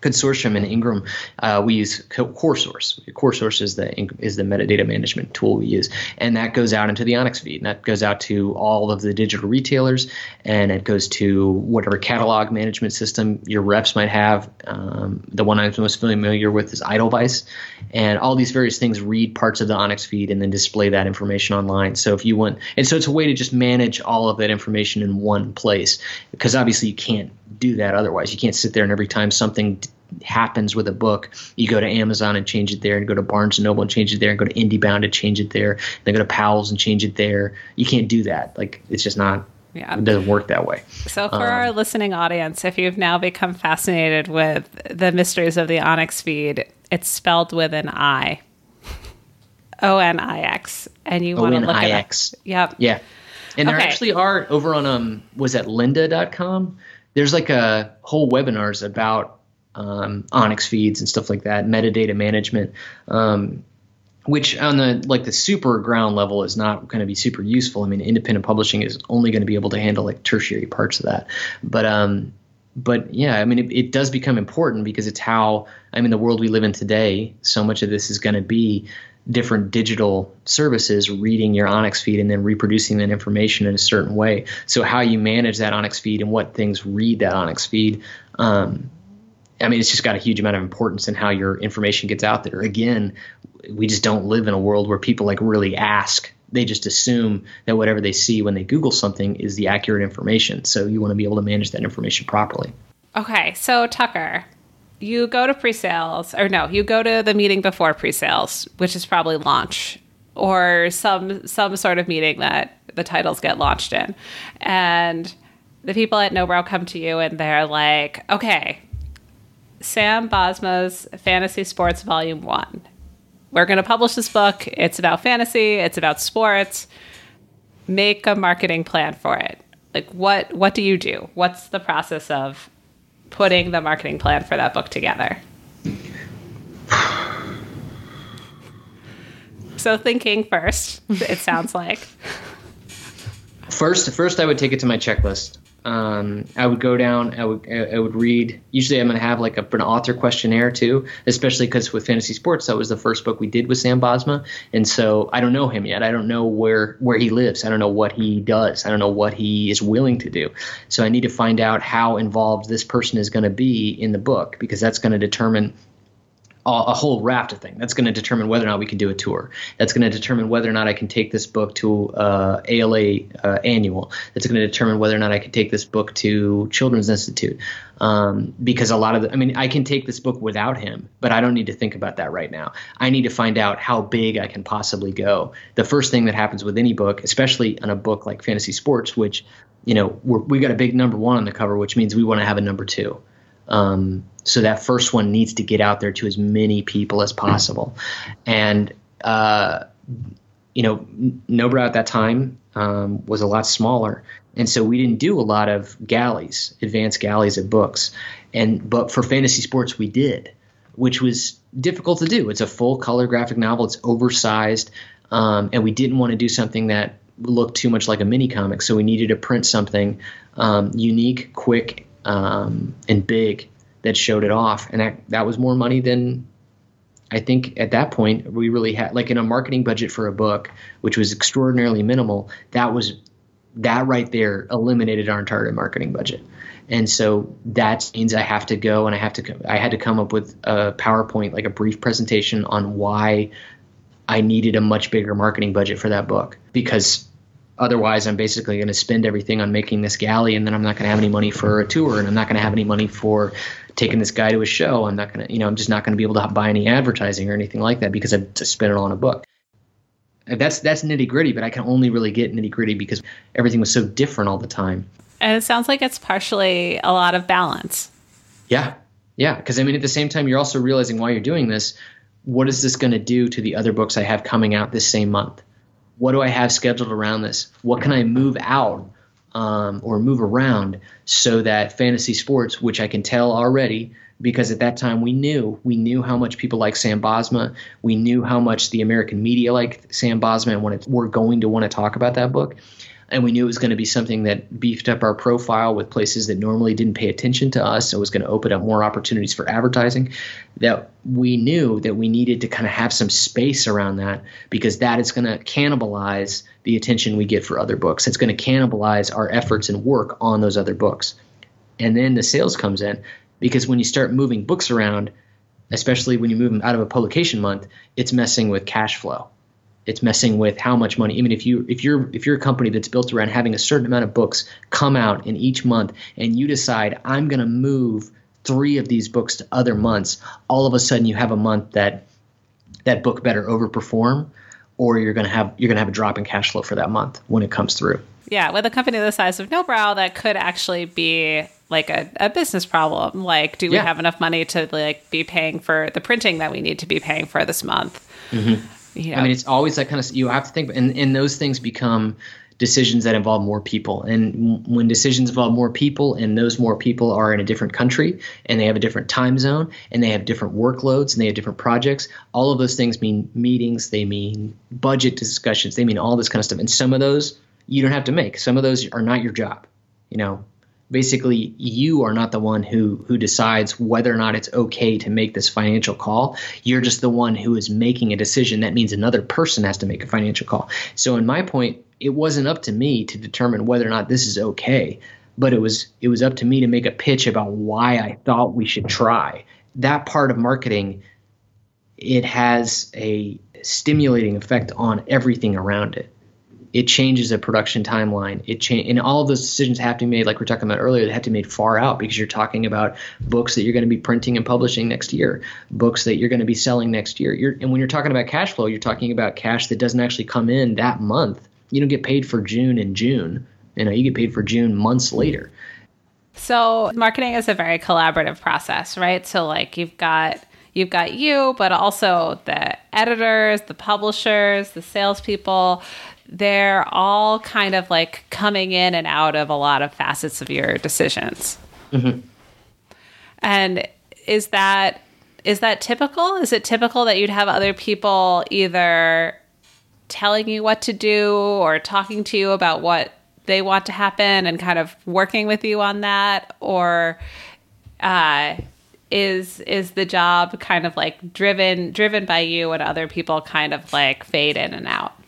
consortium in Ingram, uh, we use CoreSource. CoreSource is the is the metadata management tool we use, and that goes out into the ONIX feed, and that goes out to all of the digital retailers, and it goes to whatever catalog management system your reps might have. Um, the one I'm most familiar with is Edelweiss, and all these various things read parts of the ONIX feed and then display that information online. So if you want, and so it's a way to just manage all of that information in one place, because obviously you can't do that otherwise. You can't sit there and every time something happens with a book, you go to Amazon and change it there, and go to Barnes and Noble and change it there, and go to IndieBound and change it there, then go to Powell's and change it there. You can't do that. Like it's just not. Yeah. It doesn't work that way. So, for um, our listening audience, if you've now become fascinated with the mysteries of the ONIX feed, it's spelled with an I. O N I X. And you want to look at it. Yep. Yeah. And there okay. actually are over on um was that lynda.com there's like a whole webinars about um, ONIX feeds and stuff like that, metadata management, um, which on the like the super ground level is not going to be super useful. I mean, independent publishing is only going to be able to handle like tertiary parts of that, but um, but yeah, I mean, it, it does become important because it's how I mean the world we live in today. So much of this is going to be different digital services reading your ONIX feed and then reproducing that information in a certain way. So how you manage that ONIX feed and what things read that ONIX feed, um, I mean, it's just got a huge amount of importance in how your information gets out there. Again, we just don't live in a world where people like really ask. They just assume that whatever they see when they Google something is the accurate information. So you want to be able to manage that information properly. Okay, so Tucker, you go to pre-sales or no you go to the meeting before pre-sales which is probably launch or some some sort of meeting that the titles get launched in. And the people at Nobrow come to you and they're like okay sam bosma's fantasy sports volume one. We're going to publish this book. It's about fantasy it's about sports. Make a marketing plan for it. Like what what do you do? What's the process of putting the marketing plan for that book together? so thinking first, it sounds like. First, first I would take it to my checklist. Um, I would go down. I would I would read. Usually, I'm going to have like a, an author questionnaire too, especially because with fantasy sports, that was the first book we did with Sam Bosma, and so I don't know him yet. I don't know where where he lives. I don't know what he does. I don't know what he is willing to do. So I need to find out how involved this person is going to be in the book because that's going to determine a whole raft of things. That's going to determine whether or not we can do a tour. That's going to determine whether or not I can take this book to uh, ALA uh, annual. That's going to determine whether or not I can take this book to Children's Institute. Um, because a lot of the, I mean, I can take this book without him, but I don't need to think about that right now. I need to find out how big I can possibly go. The first thing that happens with any book, especially on a book like Fantasy Sports, which, you know, we got a big number one on the cover, which means we want to have a number two. Um, so that first one needs to get out there to as many people as possible. And, uh, you know, Nobrow at that time um, was a lot smaller. And so we didn't do a lot of galleys, advanced galleys of books. And but for fantasy sports we did, which was difficult to do. It's a full color graphic novel. It's oversized, um, and we didn't want to do something that looked too much like a mini comic. So we needed to print something um, unique, quick, um, and big that showed it off, and that that was more money than I think at that point we really had. Like in a marketing budget for a book, which was extraordinarily minimal, that was that right there eliminated our entire marketing budget. And so that means I have to go and I have to I had to come up with a PowerPoint like a brief presentation on why I needed a much bigger marketing budget for that book because Otherwise, I'm basically going to spend everything on making this galley, and then I'm not going to have any money for a tour, and I'm not going to have any money for taking this guy to a show. I'm not going to, you know, I'm just not going to be able to buy any advertising or anything like that because I've just spent it on a book. That's that's nitty gritty, but I can only really get nitty gritty because everything was so different all the time. And it sounds like it's partially a lot of balance. Yeah, yeah. Because I mean, at the same time, you're also realizing while you're doing this, what is this going to do to the other books I have coming out this same month? What do I have scheduled around this? What can I move out um, or move around so that fantasy sports, which I can tell already, because at that time we knew we knew how much people like Sam Bosma, we knew how much the American media liked Sam Bosma, and wanted, were going to want to talk about that book and we knew it was going to be something that beefed up our profile with places that normally didn't pay attention to us. It was going to open up more opportunities for advertising. That we knew that we needed to kind of have some space around that because that is going to cannibalize the attention we get for other books. It's going to cannibalize our efforts and work on those other books. And then the sales comes in because when you start moving books around, especially when you move them out of a publication month, it's messing with cash flow it's messing with how much money. I mean, if you if you're if you're a company that's built around having a certain amount of books come out in each month, and you decide I'm going to move three of these books to other months, all of a sudden you have a month that that book better overperform, or you're going to have you're going to have a drop in cash flow for that month when it comes through. Yeah, with a company the size of Nobrow, that could actually be like a, a business problem. Like, do we yeah. have enough money to like be paying for the printing that we need to be paying for this month? Mm-hmm. Yeah. I mean, it's always that kind of you have to think, and and those things become decisions that involve more people. And when decisions involve more people, and those more people are in a different country, and they have a different time zone, and they have different workloads, and they have different projects, all of those things mean meetings. They mean budget discussions. They mean all this kind of stuff. And some of those you don't have to make. Some of those are not your job. You know, basically you are not the one who who decides whether or not it's okay to make this financial call. You're just the one who is making a decision. That means another person has to make a financial call. So in my point it wasn't up to me to determine whether or not this is okay but it was it was up to me to make a pitch about why I thought we should try. That part of marketing it has a stimulating effect on everything around it it changes a production timeline. It change and all of those decisions have to be made, like we are talking about earlier, they have to be made far out because you're talking about books that you're going to be printing and publishing next year, books that you're going to be selling next year. You're, and when you're talking about cash flow, you're talking about cash that doesn't actually come in that month. You don't get paid for June in June. You know, you get paid for June months later. So marketing is a very collaborative process, right? So like you've got you've got you, but also the editors, the publishers, the salespeople they're all kind of like coming in and out of a lot of facets of your decisions. Mm-hmm. And is that is that typical? Is it typical that you'd have other people either telling you what to do or talking to you about what they want to happen and kind of working with you on that, or uh, is is the job kind of like driven driven by you and other people kind of like fade in and out?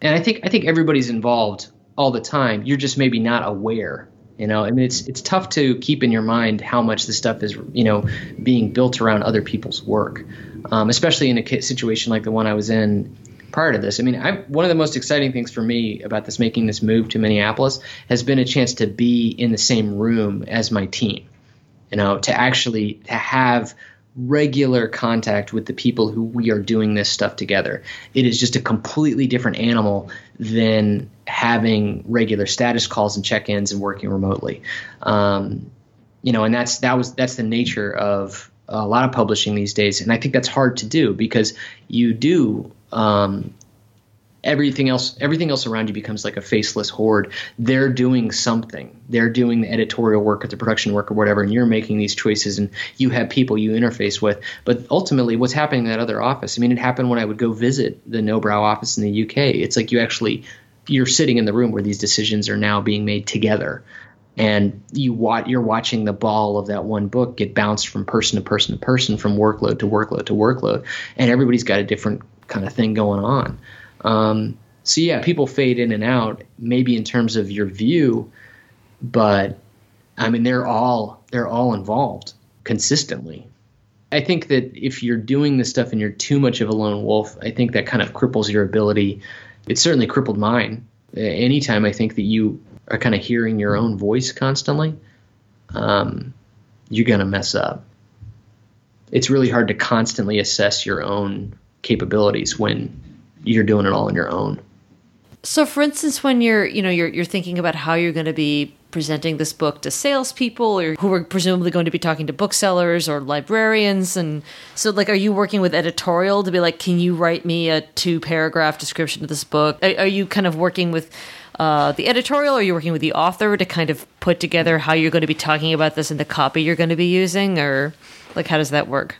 And I think I think everybody's involved all the time. You're just maybe not aware. You know, I mean, it's it's tough to keep in your mind how much this stuff is, you know, being built around other people's work, um, especially in a situation like the one I was in prior to this. I mean, I, one of the most exciting things for me about this making this move to Minneapolis has been a chance to be in the same room as my team. You know, to actually to have regular contact with the people who we are doing this stuff together. It is just a completely different animal than having regular status calls and check-ins and working remotely. Um, you know, and that's that was that's the nature of a lot of publishing these days, and I think that's hard to do because you do um, everything else everything else around you becomes like a faceless horde. They're doing something. They're doing the editorial work or the production work or whatever and you're making these choices and you have people you interface with. But ultimately what's happening in that other office? I mean it happened when i would go visit the Nobrow office in the uk it's like you actually you're sitting in the room where these decisions are now being made together. And you watch you're watching the ball of that one book get bounced from person to person to person from workload to workload to workload. And everybody's got a different kind of thing going on um, so yeah, people fade in and out, maybe in terms of your view, but I mean they're all they're all involved consistently. I think that if you're doing this stuff and you're too much of a lone wolf, I think that kind of cripples your ability. It certainly crippled mine. Anytime I think that you are kind of hearing your own voice constantly, um, you're gonna mess up. It's really hard to constantly assess your own capabilities when you're doing it all on your own. So, for instance, when you're you know you're you're thinking about how you're going to be presenting this book to salespeople, or who are presumably going to be talking to booksellers or librarians, and so like, are you working with editorial to be like, can you write me a two paragraph description of this book? Are, are you kind of working with uh, the editorial, or are you working with the author to kind of put together how you're going to be talking about this and the copy you're going to be using, or like how does that work?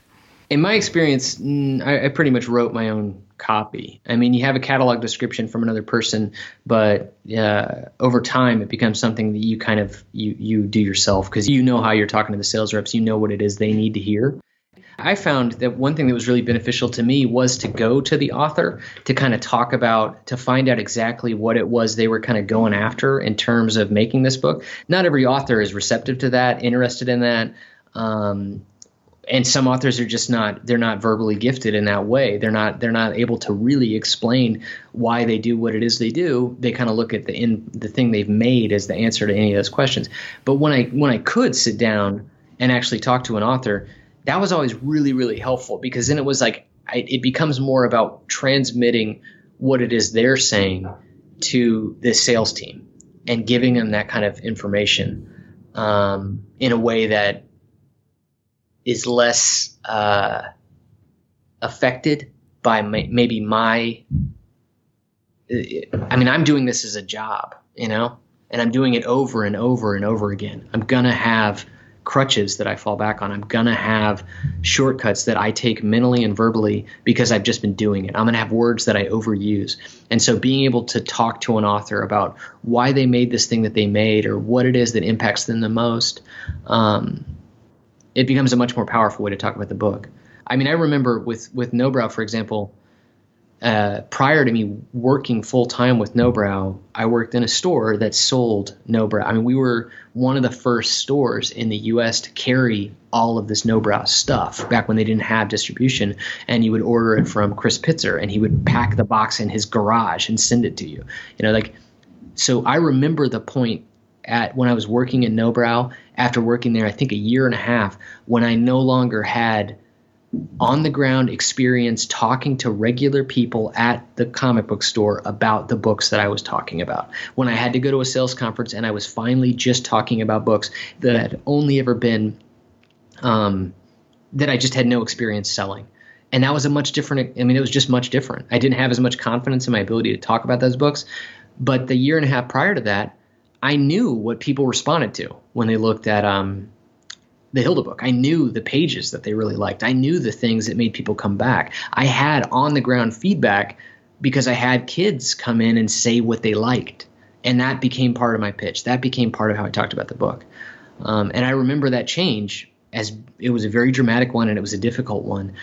In my experience, I, I pretty much wrote my own copy. I mean, you have a catalog description from another person, but uh, over time it becomes something that you kind of you you do yourself because you know how you're talking to the sales reps, you know what it is they need to hear. I found that one thing that was really beneficial to me was to go to the author to kind of talk about, to find out exactly what it was they were kind of going after in terms of making this book. Not every author is receptive to that, interested in that. Um, and some authors are just not they're not verbally gifted in that way. They're not they're not able to really explain why they do what it is they do. They kind of look at the in the thing they've made as the answer to any of those questions. But when i when i could sit down and actually talk to an author that was always really really helpful because then it was like I, it becomes more about transmitting what it is they're saying to the sales team and giving them that kind of information um, in a way that is less uh, affected by my, maybe my. I mean, I'm doing this as a job, you know, and I'm doing it over and over and over again. I'm gonna have crutches that I fall back on. I'm gonna have shortcuts that I take mentally and verbally because I've just been doing it. I'm gonna have words that I overuse. And so being able to talk to an author about why they made this thing that they made or what it is that impacts them the most, um, it becomes a much more powerful way to talk about the book. I mean, I remember with with Nobrow, for example, uh, prior to me working full time with Nobrow, I worked in a store that sold Nobrow. I mean, we were one of the first stores in the U.S. to carry all of this Nobrow stuff back when they didn't have distribution. And you would order it from Chris Pitzer, and he would pack the box in his garage and send it to you. You know, like so. I remember the point at when I was working at Nobrow after working there, I think a year and a half, when I no longer had on the ground experience talking to regular people at the comic book store about the books that I was talking about. When I had to go to a sales conference and I was finally just talking about books that had only ever been um, that I just had no experience selling. And that was a much different, I mean, it was just much different. I didn't have as much confidence in my ability to talk about those books. But the year and a half prior to that, I knew what people responded to when they looked at um, the Hilda book. I knew the pages that they really liked. I knew the things that made people come back. I had on the ground feedback because I had kids come in and say what they liked. And that became part of my pitch. That became part of how I talked about the book. Um, and I remember that change as it was a very dramatic one and it was a difficult one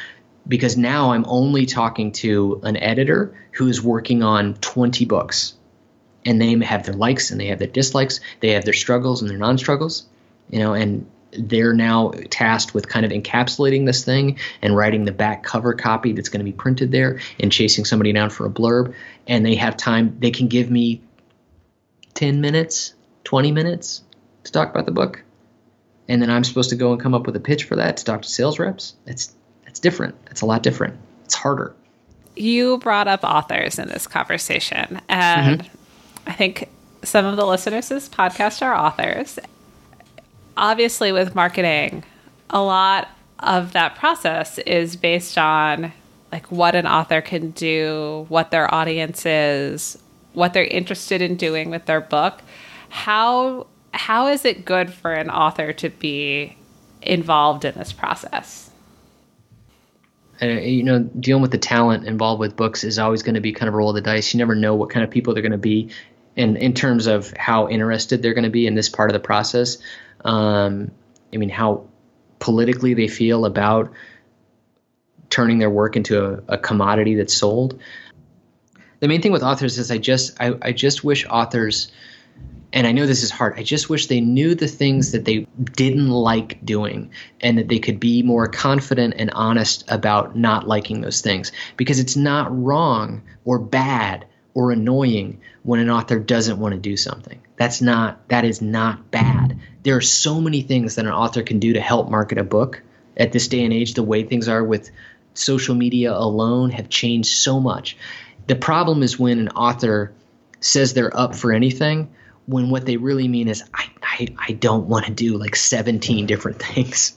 because now I'm only talking to an editor who's working on 20 books and they have their likes and they have their dislikes. They have their struggles and their non-struggles, you know, and they're now tasked with kind of encapsulating this thing and writing the back cover copy that's going to be printed there and chasing somebody down for a blurb. And they have time, they can give me 10 minutes, 20 minutes to talk about the book. And then I'm supposed to go and come up with a pitch for that to talk to sales reps. It's, it's different. It's a lot different. It's harder. You brought up authors in this conversation. And mm-hmm. I think some of the listeners to this podcast are authors obviously with marketing, a lot of that process is based on like what an author can do, what their audience is, what they're interested in doing with their book. How how is it good for an author to be involved in this process? Uh, you know, dealing with the talent involved with books is always going to be kind of a roll of the dice. You never know what kind of people they're going to be, in in terms of how interested they're going to be in this part of the process. Um, I mean, how politically they feel about turning their work into a, a, commodity that's sold. The main thing with authors is I just I, I just wish authors and I know this is hard. I just wish they knew the things that they didn't like doing and that they could be more confident and honest about not liking those things because it's not wrong or bad or annoying when an author doesn't want to do something. That's not that is not bad. There are so many things that an author can do to help market a book. At this day and age, the way things are with social media alone have changed so much. The problem is when an author says they're up for anything when what they really mean is I I, I don't want to do like 17 different (laughs) things.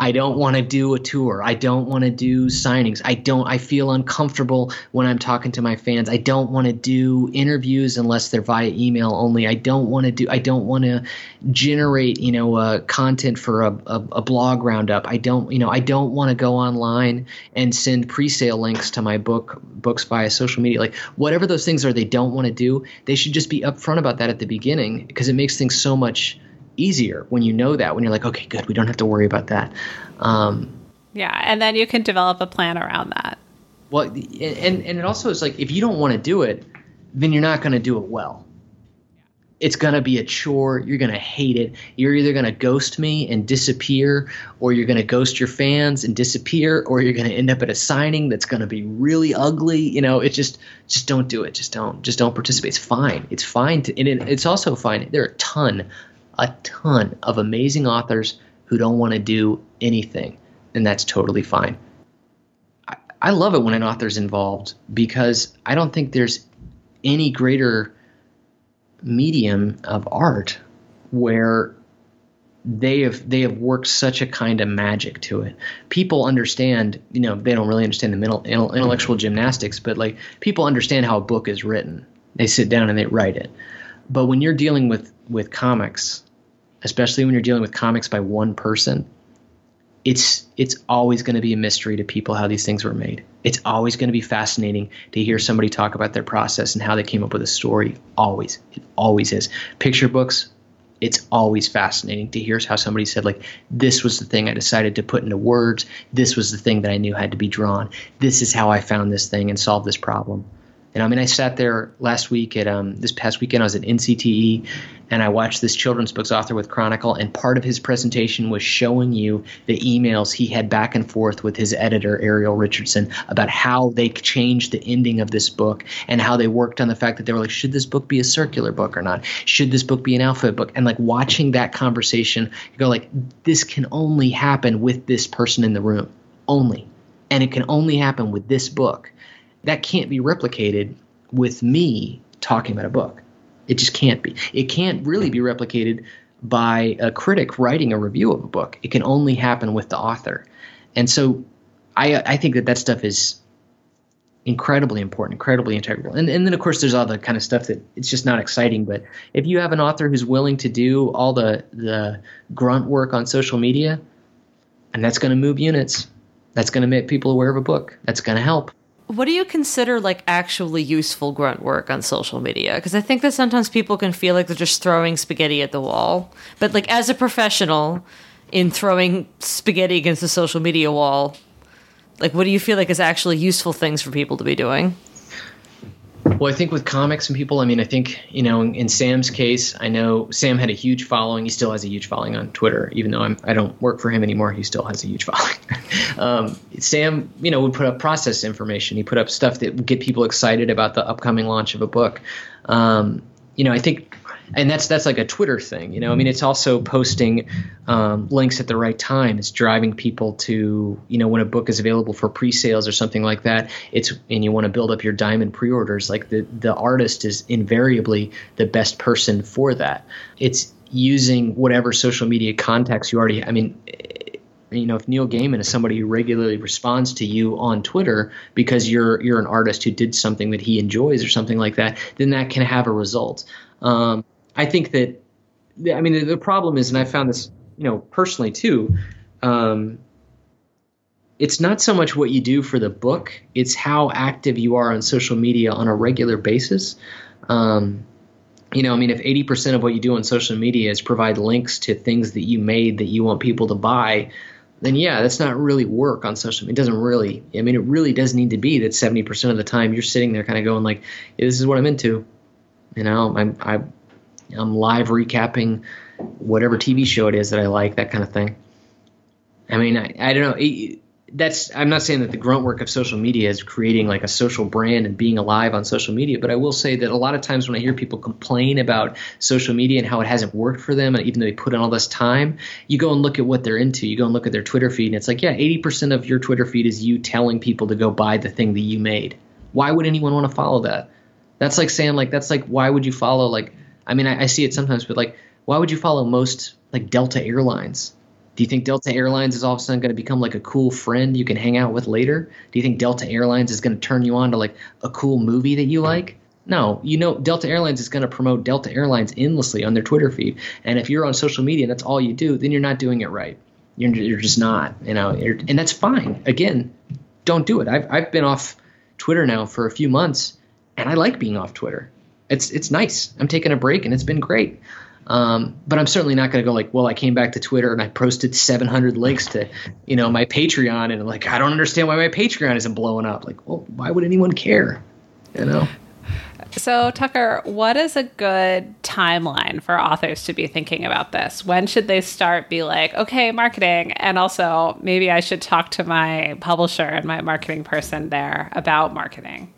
I don't want to do a tour. I don't want to do signings. I don't I feel uncomfortable when I'm talking to my fans. I don't want to do interviews unless they're via email only. I don't want to do I don't want to generate, you know, uh, content for a, a, a blog roundup. I don't, you know, I don't want to go online and send pre-sale links to my book books via social media. Like whatever those things are they don't want to do, they should just be upfront about that at the beginning because it makes things so much easier when you know that when you're like okay good we don't have to worry about that. Um, yeah and then you can develop a plan around that. Well and and it also is like if you don't want to do it then you're not going to do it well. It's going to be a chore you're going to hate it. You're either going to ghost me and disappear or you're going to ghost your fans and disappear or you're going to end up at a signing that's going to be really ugly you know it's just just don't do it just don't just don't participate. It's fine it's fine to and it, it's also fine there are a ton a ton of amazing authors who don't want to do anything, and that's totally fine. I, I love it when an author's involved because I don't think there's any greater medium of art where they have they have worked such a kind of magic to it. People understand, you know, they don't really understand the mental, intellectual gymnastics, but like people understand how a book is written. They sit down and they write it. But when you're dealing with with comics, especially when you're dealing with comics by one person, it's it's always going to be a mystery to people how these things were made. It's always going to be fascinating to hear somebody talk about their process and how they came up with a story. Always, it always is. Picture books, it's always fascinating to hear how somebody said like this was the thing I decided to put into words. This was the thing that I knew had to be drawn. This is how I found this thing and solved this problem. And I mean, I sat there last week at um, this past weekend. I was at NCTE, and I watched this children's books author with Chronicle. And part of his presentation was showing you the emails he had back and forth with his editor Ariel Richardson about how they changed the ending of this book and how they worked on the fact that they were like, should this book be a circular book or not? Should this book be an alphabet book? And like watching that conversation, you go like, this can only happen with this person in the room, only, and it can only happen with this book that can't be replicated with me talking about a book. It just can't be. It can't really be replicated by a critic writing a review of a book. It can only happen with the author. And so I, I think that that stuff is incredibly important, incredibly integral. And, and then, of course, there's all the kind of stuff that it's just not exciting. But if you have an author who's willing to do all the, the grunt work on social media, and that's going to move units, that's going to make people aware of a book, that's going to help what do you consider like actually useful grunt work on social media? Because I think that sometimes people can feel like they're just throwing spaghetti at the wall. But like as a professional in throwing spaghetti against the social media wall, like what do you feel like is actually useful things for people to be doing? Well, I think with comics and people, I mean, I think, you know, in, in, Sam's case, I know Sam had a huge following. He still has a huge following on Twitter, even though I'm, I don't work for him anymore. He still has a huge (laughs) following. um, Sam, you know, would put up process information. He put up stuff that would get people excited about the upcoming launch of a book. Um, you know, I think and that's that's like a Twitter thing, you know. I mean, it's also posting um, links at the right time. It's driving people to, you know, when a book is available for pre-sales or something like that. It's and you want to build up your diamond pre-orders. Like the the artist is invariably the best person for that. It's using whatever social media contacts you already. I mean, you know, if Neil Gaiman is somebody who regularly responds to you on Twitter because you're you're an artist who did something that he enjoys or something like that, then that can have a result. Um, I think that, I mean, the, problem is, and I found this, you know, personally too. Um, it's not so much what you do for the book; it's how active you are on social media on a regular basis. Um, you know, I mean, if 80% of what you do on social media is provide links to things that you made that you want people to buy, then yeah, that's not really work on social media. It doesn't really, I mean, it really does need to be that 70% of the time you're sitting there kind of going like, hey, this is what I'm into. You know, I'm, I, I'm live recapping whatever TV show it is that I like, that kind of thing. I mean, I, I don't know. It, that's I'm not saying that the grunt work of social media is creating like a social brand and being alive on social media, but I will say that a lot of times when I hear people complain about social media and how it hasn't worked for them, and even though they put in all this time, you go and look at what they're into. You go and look at their Twitter feed, and it's like, yeah, 80% of your Twitter feed is you telling people to go buy the thing that you made. Why would anyone want to follow that? That's like saying like that's like why would you follow like I mean, I, I see it sometimes, but like, why would you follow most like Delta Airlines? Do you think Delta Airlines is all of a sudden going to become like a cool friend you can hang out with later? Do you think Delta Airlines is going to turn you on to like a cool movie that you like? No, you know, Delta Airlines is going to promote Delta Airlines endlessly on their Twitter feed. And if you're on social media and that's all you do, then you're not doing it right. You're, you're just not, you know, and that's fine. Again, don't do it. I've, I've been off Twitter now for a few months and I like being off Twitter it's it's nice. I'm taking a break and it's been great. Um, but I'm certainly not going to go like, well, I came back to Twitter and I posted 700 links to, you know, my Patreon, and like, I don't understand why my Patreon isn't blowing up. Like, well, why would anyone care? You know. So, Tucker, what is a good timeline for authors to be thinking about this? When should they start be like, okay, marketing, and also maybe I should talk to my publisher and my marketing person there about marketing?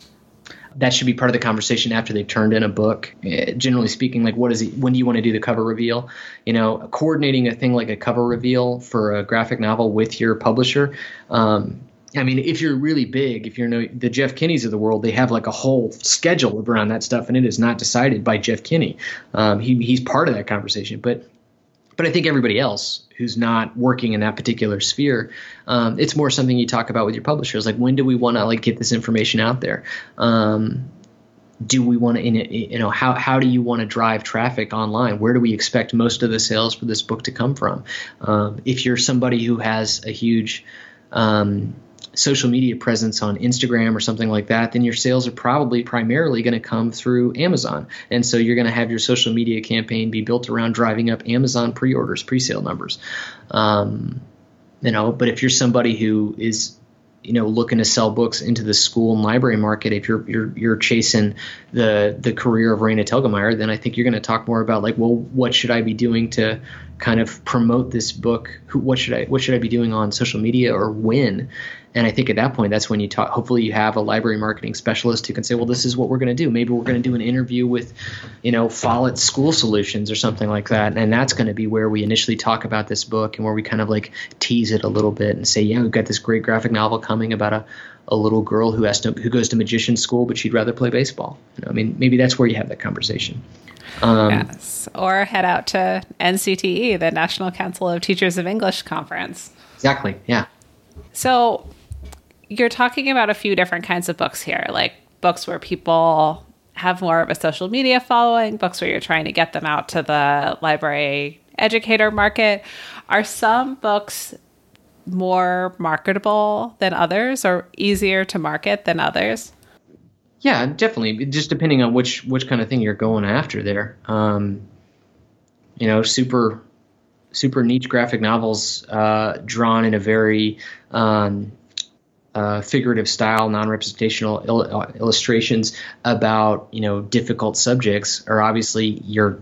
That should be part of the conversation after they've turned in a book. Uh, generally speaking, like what is it? When do you want to do the cover reveal? You know, coordinating a thing like a cover reveal for a graphic novel with your publisher. Um, I mean, if you're really big, if you're no, the Jeff Kinneys of the world, they have like a whole schedule around that stuff, and it is not decided by Jeff Kinney. Um, he, he's part of that conversation, but but I think everybody else who's not working in that particular sphere, um, it's more something you talk about with your publishers. Like, when do we want to like get this information out there? Um, do we want to, you know, how how do you want to drive traffic online? Where do we expect most of the sales for this book to come from? Um, if you're somebody who has a huge um, social media presence on Instagram or something like that, then your sales are probably primarily going to come through Amazon. And so you're going to have your social media campaign be built around driving up Amazon pre-orders, pre-sale numbers. Um, you know, but if you're somebody who is you know looking to sell books into the school and library market if you're you're you're chasing the the career of Raina Telgemeier then I think you're going to talk more about like well what should I be doing to kind of promote this book Who, what should I what should I be doing on social media or when and I think at that point, that's when you talk. Hopefully, you have a library marketing specialist who can say, "Well, this is what we're going to do. Maybe we're going to do an interview with, you know, Follett School Solutions or something like that." And that's going to be where we initially talk about this book and where we kind of like tease it a little bit and say, "Yeah, we've got this great graphic novel coming about a, a little girl who has to who goes to magician school, but she'd rather play baseball." You know, I mean, maybe that's where you have that conversation. Um, yes, or head out to NCTE, the National Council of Teachers of English conference. Exactly. Yeah. So you're talking about a few different kinds of books here, like books where people have more of a social media following, books where you're trying to get them out to the library educator market. Are some books more marketable than others or easier to market than others? Yeah, definitely. Just depending on which which kind of thing you're going after there. Um, you know, super super niche graphic novels uh, drawn in a very um, uh, figurative style, non-representational il- uh, illustrations about you know difficult subjects are obviously you're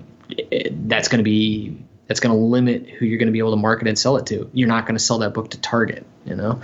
that's going to be that's going to limit who you're going to be able to market and sell it to. You're not going to sell that book to Target, you know.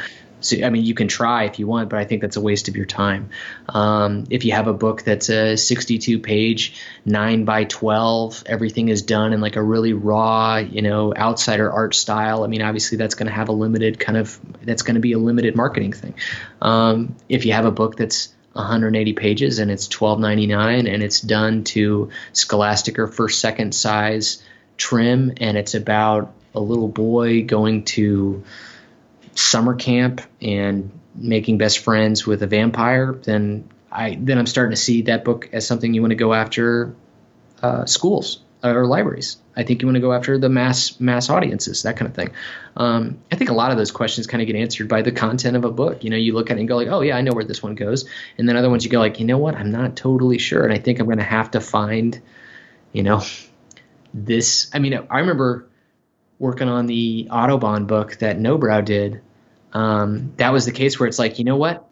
So I mean, you can try if you want, but I think that's a waste of your time. Um, if you have a book that's a 62 page, nine by 12, everything is done in like a really raw, you know, outsider art style. I mean, obviously that's going to have a limited kind of that's going to be a limited marketing thing. Um, if you have a book that's 180 pages and it's 12.99 and it's done to Scholastic or first second size trim and it's about a little boy going to summer camp and making best friends with a vampire, then I then I'm starting to see that book as something you want to go after uh, schools or libraries. I think you want to go after the mass mass audiences, that kind of thing. Um, I think a lot of those questions kind of get answered by the content of a book. You know, you look at it and go like, oh yeah, I know where this one goes, and then other ones you go like, you know what, I'm not totally sure, and I think I'm going to have to find, you know, this. I mean, I remember working on the Audubon book that Nobrow did um, that was the case where it's like, you know what?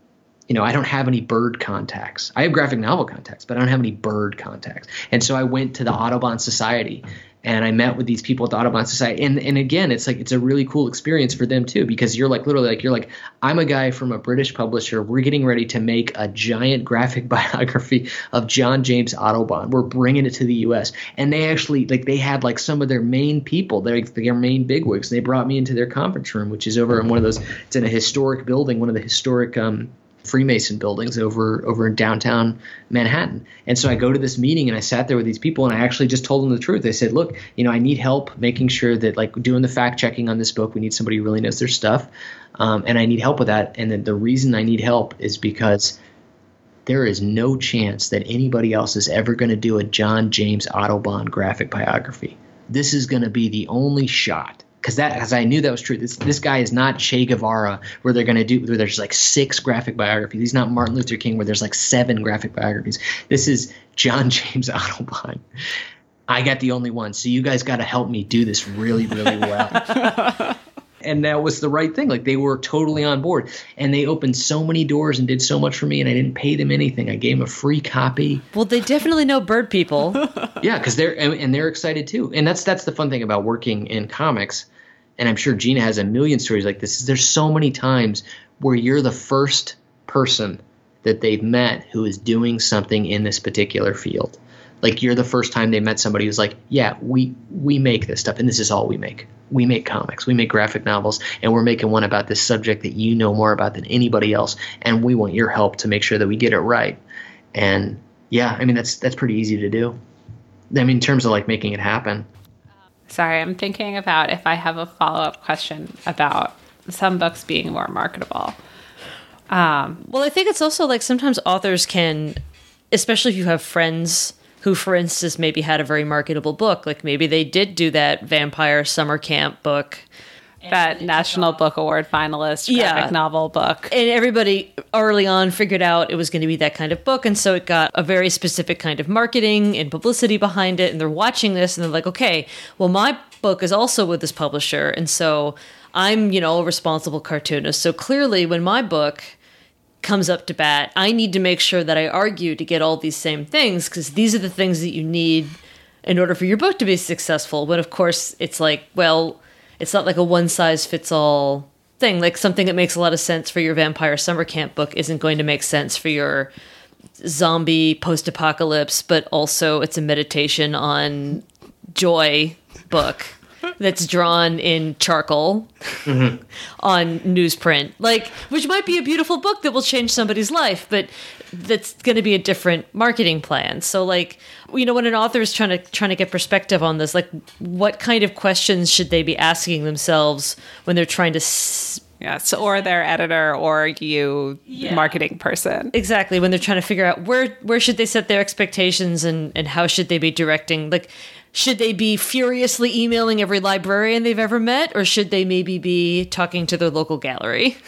You know, I don't have any bird contacts. I have graphic novel contacts, but I don't have any bird contacts. And so I went to the Audubon Society and I met with these people at the Audubon Society. And and again, it's like it's a really cool experience for them too, because you're like literally like you're like, I'm a guy from a British publisher. We're getting ready to make a giant graphic (laughs) biography of John James Audubon. We're bringing it to the US. And they actually like they had like some of their main people, their their main bigwigs. They brought me into their conference room, which is over in one of those it's in a historic building, one of the historic um Freemason buildings over over in downtown Manhattan. And so I go to this meeting and I sat there with these people and I actually just told them the truth. I said, "Look, you know, I need help making sure that like doing the fact checking on this book. We need somebody who really knows their stuff, um, and I need help with that. And the, the reason I need help is because." There is no chance that anybody else is ever going to do a John James Audubon graphic biography. This is going to be the only shot because that because I knew that was true. This this guy is not Che Guevara, where they're going to do where there's like six graphic biographies. He's not Martin Luther King, where there's like seven graphic biographies. This is John (laughs) James Audubon. I got the only one, so you guys got to help me do this really, really well. (laughs) (laughs) and that was the right thing. Like they were totally on board, and they opened so many doors and did so much for me, and I didn't pay them anything. I gave them a free copy. Well, they definitely know bird people. yeah, because they're and, and they're excited too. And that's that's the fun thing about working in comics and I'm sure Gina has a million stories like this. There's so many times where you're the first person that they've met who is doing something in this particular field. Like you're the first time they met somebody who's like, yeah, we we make this stuff, and this is all we make. We make comics, we make graphic novels, and we're making one about this subject that you know more about than anybody else, and we want your help to make sure that we get it right. And yeah, I mean that's that's pretty easy to do. I mean, in terms of like making it happen. Sorry, I'm thinking about if I have a follow up question about some books being more marketable. Um, well, I think it's also like sometimes authors can, especially if you have friends who, for instance, maybe had a very marketable book, like maybe they did do that vampire summer camp book that National Book Award finalist graphic yeah. novel book. And everybody early on figured out it was going to be that kind of book. And so it got a very specific kind of marketing and publicity behind it. And they're watching this and they're like, okay, well, my book is also with this publisher. And so I'm, you know, a responsible cartoonist. So clearly, when my book comes up to bat, I need to make sure that I argue to get all these same things because these are the things that you need in order for your book to be successful. But of course, it's like, well, it's not like a one size fits all thing. Like something that makes a lot of sense for your vampire summer camp book isn't going to make sense for your zombie post apocalypse, but also it's a meditation on joy book that's drawn in charcoal mm-hmm. on newsprint like which might be a beautiful book that will change somebody's life but that's going to be a different marketing plan so like you know when an author is trying to trying to get perspective on this like what kind of questions should they be asking themselves when they're trying to s- Yes, or their editor or you yeah. marketing person. Exactly. When they're trying to figure out where where should they set their expectations and and how should they be directing like should they be furiously emailing every librarian they've ever met or should they maybe be talking to their local gallery? (laughs)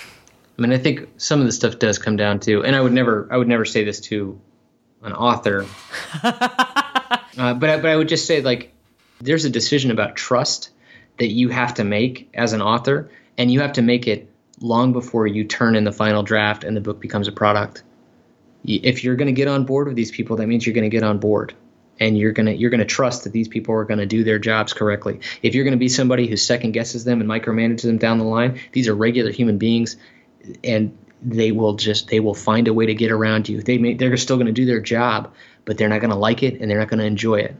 I mean, I think some of the stuff does come down to and I would never I would never say this to an author. (laughs) uh, but I, but I would just say like there's a decision about trust that you have to make as an author and you have to make it long before you turn in the final draft and the book becomes a product. If you're going to get on board with these people, that means you're going to get on board and you're going to you're going to trust that these people are going to do their jobs correctly. If you're going to be somebody who second guesses them and micromanages them down the line, these are regular human beings and they will just they will find a way to get around you. They may they're still going to do their job, but they're not going to like it and they're not going to enjoy it.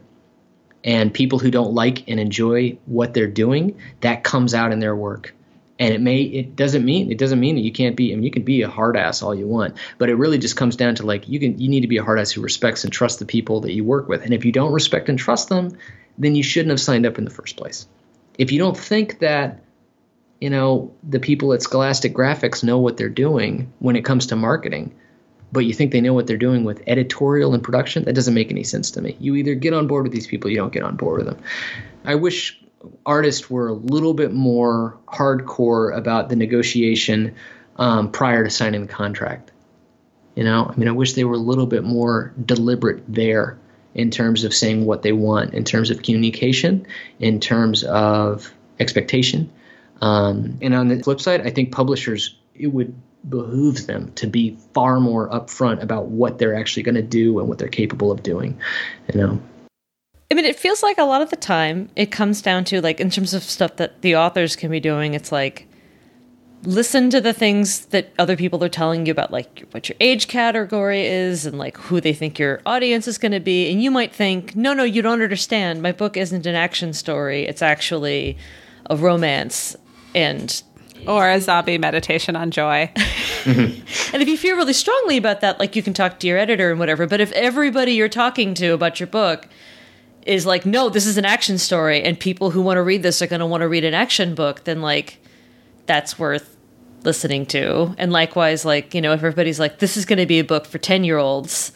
And people who don't like and enjoy what they're doing, that comes out in their work and it may it doesn't mean it doesn't mean that you can't be I mean you can be a hard ass all you want but it really just comes down to like you can you need to be a hard ass who respects and trusts the people that you work with and if you don't respect and trust them then you shouldn't have signed up in the first place if you don't think that you know the people at Scholastic Graphix know what they're doing when it comes to marketing but you think they know what they're doing with editorial and production that doesn't make any sense to me you either get on board with these people you don't get on board with them I wish artists were a little bit more hardcore about the negotiation um, prior to signing the contract. You know, I mean, I wish they were a little bit more deliberate there in terms of saying what they want, in terms of communication, in terms of expectation. Um, and on the flip side, I think publishers, it would behoove them to be far more upfront about what they're actually going to do and what they're capable of doing. You know. I mean, it feels like a lot of the time it comes down to like in terms of stuff that the authors can be doing. It's like listen to the things that other people are telling you about, like what your age category is and like who they think your audience is going to be. And you might think, no, no, you don't understand. My book isn't an action story. It's actually a romance and or a zombie meditation on joy. (laughs) and if you feel really strongly about that, like you can talk to your editor and whatever. But if everybody you're talking to about your book is like, no, this is an action story, and people who want to read this are going to want to read an action book, then like that's worth listening to. And likewise, like you know, if everybody's like, this is going to be a book for ten year olds,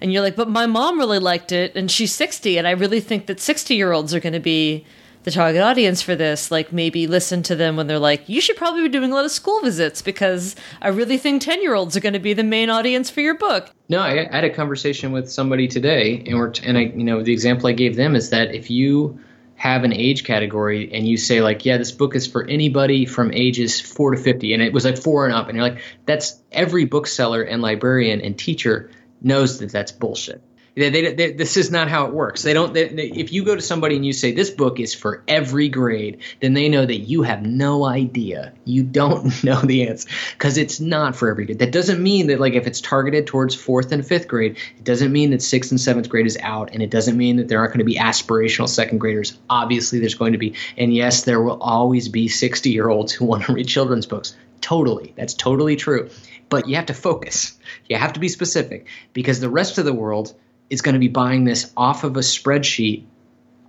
and you're like, but my mom really liked it, and she's sixty, and I really think that sixty year olds are going to be the target audience for this, like maybe listen to them when they're like, you should probably be doing a lot of school visits because I really think 10 year olds are going to be the main audience for your book. No, I had a conversation with somebody today, and we're, and I, you know, the example I gave them is that if you have an age category and you say like, yeah, this book is for anybody from ages four to 50, and it was like four and up, and you're like, that's every bookseller and librarian and teacher knows that that's bullshit they, they, they, this is not how it works. They don't. if you go to somebody and you say this book is for every grade, then they know that you have no idea. You don't (laughs) know the answer because it's not for every grade. That doesn't mean that like if it's targeted towards fourth and fifth grade, it doesn't mean that sixth and seventh grade is out, and it doesn't mean that there aren't going to be aspirational second graders. Obviously, there's going to be, and yes, there will always be 60 year olds who (laughs) want to read children's books. Totally, that's totally true. But you have to focus. You have to be specific because the rest of the world is going to be buying this off of a spreadsheet,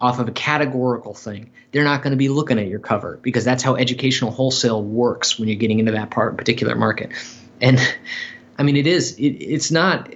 off of a categorical thing. They're not going to be looking at your cover because that's how educational wholesale works when you're getting into that part particular market. And I mean, it is. It, it's not.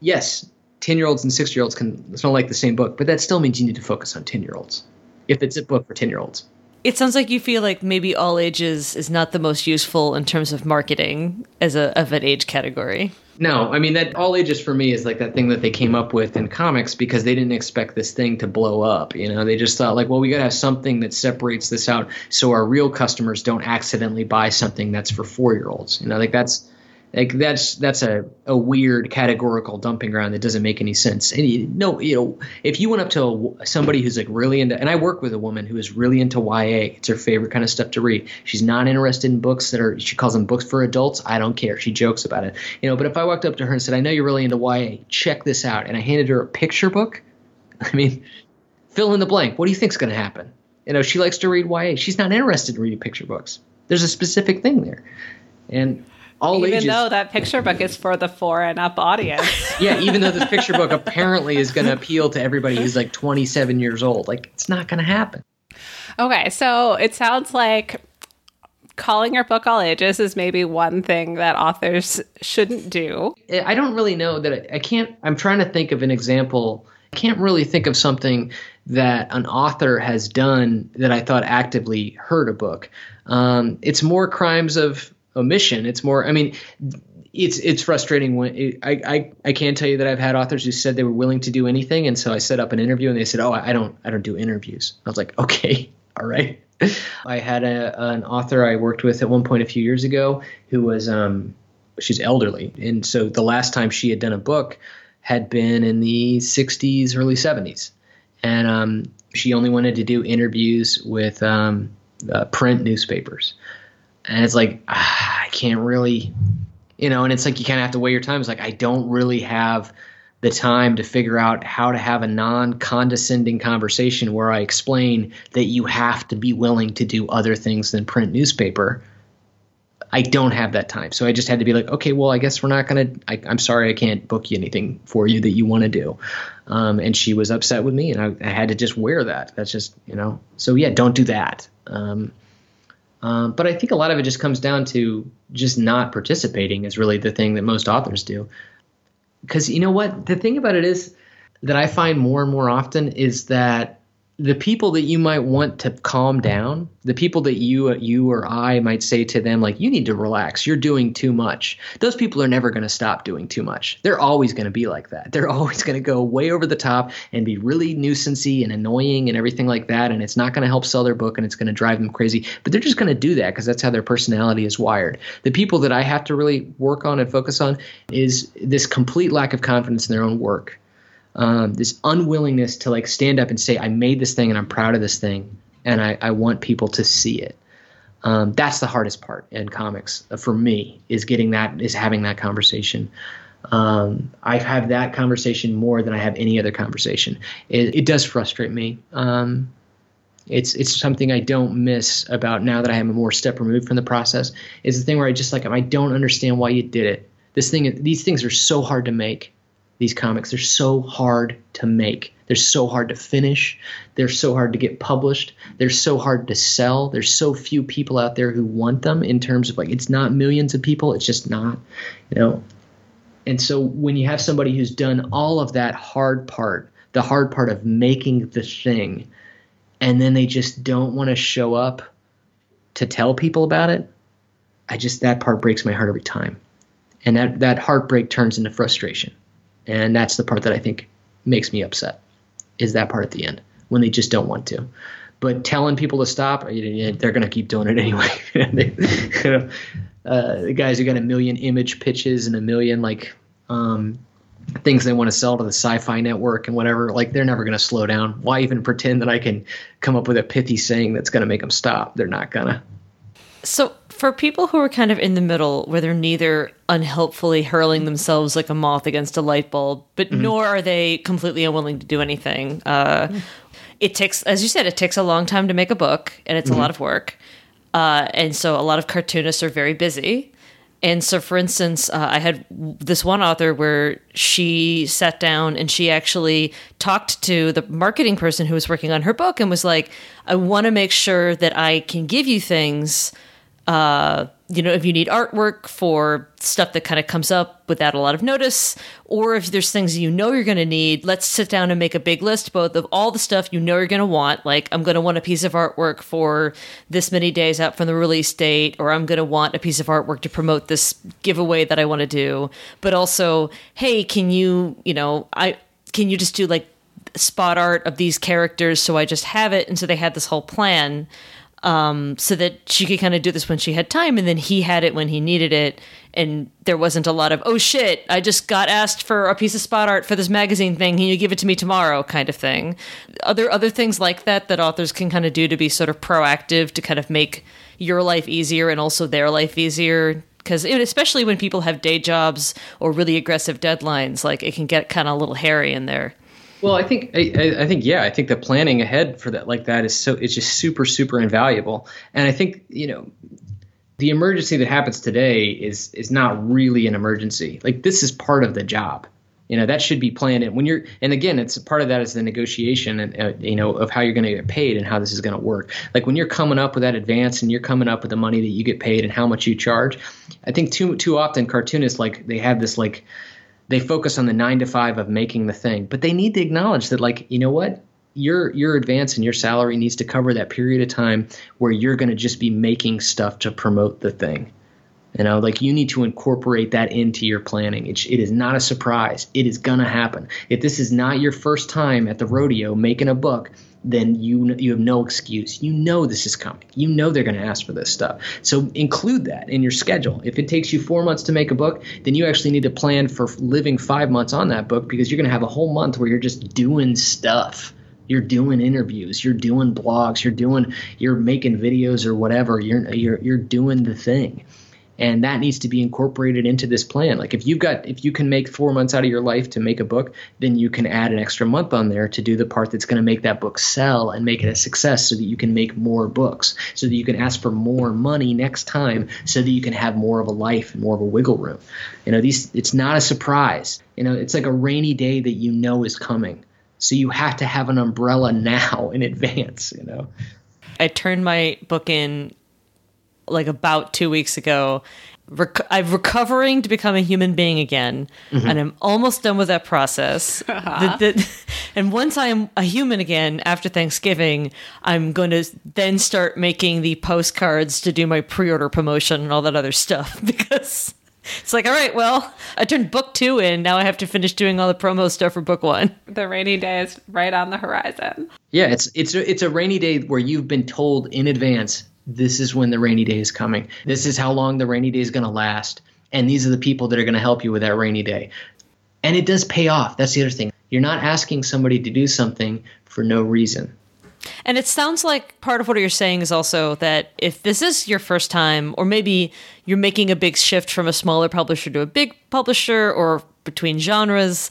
Yes, ten year olds and six year olds can smell like the same book, but that still means you need to focus on ten year olds if it's a book for ten year olds. It sounds like you feel like maybe all ages is not the most useful in terms of marketing as a of an age category. No, I mean that all ages for me is like that thing that they came up with in comics because they didn't expect this thing to blow up. You know, they just thought like, well, we got to have something that separates this out so our real customers don't accidentally buy something that's for four year olds. You know, like that's like that's that's a, a weird categorical dumping ground that doesn't make any sense. And you, no, you know, if you went up to a, somebody who's like really into, and I work with a woman who is really into YA. It's her favorite kind of stuff to read. She's not interested in books that are. She calls them books for adults. I don't care. She jokes about it, you know. But if I walked up to her and said, "I know you're really into YA. Check this out," and I handed her a picture book, (laughs) I mean, fill in the blank. What do you think's going to happen? You know, she likes to read YA. She's not interested in reading picture books. There's a specific thing there, and all even ages. though that picture book is for the four and up audience. (laughs) yeah, even though this picture book apparently is going to appeal to everybody who's like 27 years old, like it's not going to happen. Okay, so it sounds like calling your book all ages is maybe one thing that authors shouldn't do. I don't really know that I, I can't. I'm trying to think of an example. I can't really think of something that an author has done that I thought actively hurt a book. Um, it's more crimes of omission. It's more. I mean, it's it's frustrating when it, I, I I can tell you that I've had authors who said they were willing to do anything, and so I set up an interview, and they said, "Oh, I don't I don't do interviews." I was like, "Okay, (laughs) all right." I had a, an author I worked with at one point a few years ago who was um, she's elderly, and so the last time she had done a book had been in the 60s, early 70s, and um, she only wanted to do interviews with um, uh, print newspapers, and it's like ah, I can't really, you know, and it's like you kind of have to weigh your time. It's like I don't really have the time to figure out how to have a non condescending conversation where I explain that you have to be willing to do other things than print newspaper. I don't have that time. So I just had to be like, okay, well, I guess we're not going to, I'm sorry, I can't book you anything for you that you want to do. Um, and she was upset with me, and I, I, had to just wear that. That's just, you know, so yeah, don't do that. Um, um, but I think a lot of it just comes down to just not participating is really the thing that most authors do. Because you know what? The thing about it is that I find more and more often is that the people that you might want to calm down, the people that you you or I might say to them like you need to relax, you're doing too much. Those people are never going to stop doing too much. They're always going to be like that. They're (laughs) always going to go way over the top and be really nuisancey and annoying and everything like that and it's not going to help sell their book and it's going to drive them crazy. But they're just going to do that because that's how their personality is wired. The people that I have to really work on and focus on is this complete lack of confidence in their own work um, this unwillingness to like stand up and say, I made this thing and I'm proud of this thing and I, I want people to see it. Um, that's the hardest part in comics uh, for me is getting that is having that conversation. Um, I have that conversation more than I have any other conversation. It, it does frustrate me. Um, it's it's something I don't miss about now that I am a more step removed from the process. Is the thing where I just like I don't understand why you did it. This thing, these things are so hard to make these comics. They're so hard to make. They're so hard to finish. They're so hard to get published. They're so hard to sell. There's so few people out there who want them in terms of like it's not millions of people. It's just not, you know. And so when you have somebody who's done all of that hard part, the hard part of making the thing, and then they just don't want to show up to tell people about it, I just that part breaks my heart every time. And that that heartbreak turns into frustration and that's the part that I think makes me upset. Is that part at the end when they just don't want to? But telling people to stop, they're going to keep doing it anyway. (laughs) you know, uh, the guys who got a million image pitches and a million like um, things they want to sell to the sci-fi network and whatever, like they're never going to slow down. Why even pretend that I can come up with a pithy saying that's going to make them stop? They're not gonna. So for people who are kind of in the middle where they're neither unhelpfully hurling themselves like a moth against a light bulb but mm-hmm. nor are they completely unwilling to do anything uh, mm-hmm. it takes as you said it takes a long time to make a book and it's mm-hmm. a lot of work uh, and so a lot of cartoonists are very busy and so for instance uh, i had this one author where she sat down and she actually talked to the marketing person who was working on her book and was like i want to make sure that i can give you things uh, you know, if you need artwork for stuff that kind of comes up without a lot of notice, or if there's things you know you're going to need, let's sit down and make a big list both of all the stuff you know you're going to want. Like, I'm going to want a piece of artwork for this many days out from the release date, or I'm going to want a piece of artwork to promote this giveaway that I want to do. But also, hey, can you, you know, I can you just do like spot art of these characters so I just have it? And so they had this whole plan um, so that she could kind of do this when she had time, and then he had it when he needed it, and there wasn't a lot of oh shit, I just got asked for a piece of spot art for this magazine thing. Can you give it to me tomorrow? Kind of thing. Other other things like that that authors can kind of do to be sort of proactive to kind of make your life easier and also their life easier because especially when people have day jobs or really aggressive deadlines like it can get kind of a little hairy in there well, I think I, I, think yeah, I think the planning ahead for that like that is so it's just super super invaluable. And I think you know the emergency that happens today is is not really an emergency. Like this is part of the job. You know that should be planned. And when you're and again, it's part of that is the negotiation and uh, you know of how you're going to get paid and how this is going to work. Like when you're coming up with that advance and you're coming up with the money that you get paid and how much you charge. I think too too often cartoonists like they have this like they focus on the nine to five of making the thing, but they need to acknowledge that, like, you know what? Your your advance and your salary needs to cover that period of time where you're going to just be making stuff to promote the thing. You know, like you need to incorporate that into your planning. It, it is not a surprise. It is going to happen. If this is not your first time at the rodeo making a book, then you you have no excuse. You know this is coming. You know they're going to ask for this stuff. So include that in your schedule. If it takes you four months to make a book, then you actually need to plan for living five months on that book because you're going to have a whole month where you're just doing stuff. You're doing interviews. You're doing blogs. You're doing. You're making videos or whatever. You're you're you're doing the thing and that needs to be incorporated into this plan. Like if you've got if you can make four months out of your life to make a book then you can add an extra month on there to do the part that's going to make that book sell and make it a success so that you can make more books so that you can ask for more money next time so that you can have more of a life and more of a wiggle room. You know these it's not a surprise. You know it's like a rainy day that you know is coming. So you have to have an umbrella (laughs) now in advance you know? I turned my book in like about two weeks ago. Rec- I'm recovering to become a human being again, mm-hmm. and I'm almost done with that process. (laughs) Uh-huh. The- the- (laughs) and once I'm a human again after Thanksgiving, I'm going to then start making the postcards to do my pre-order promotion and all that other stuff (laughs) because it's like, all right, well, I turned book two in. Now I have to finish doing all the promo stuff for book one. The rainy day is right on the horizon. Yeah, it's it's a, it's a rainy day where you've been told in advance this is when the rainy day is coming. This is how long the rainy day is going to last, and these are the people that are going to help you with that rainy day. And it does pay off. That's the other thing. You're not asking somebody to do something for no reason. And it sounds like part of what you're saying is also that if this is your first time, or maybe you're making a big shift from a smaller publisher to a big publisher, or between genres,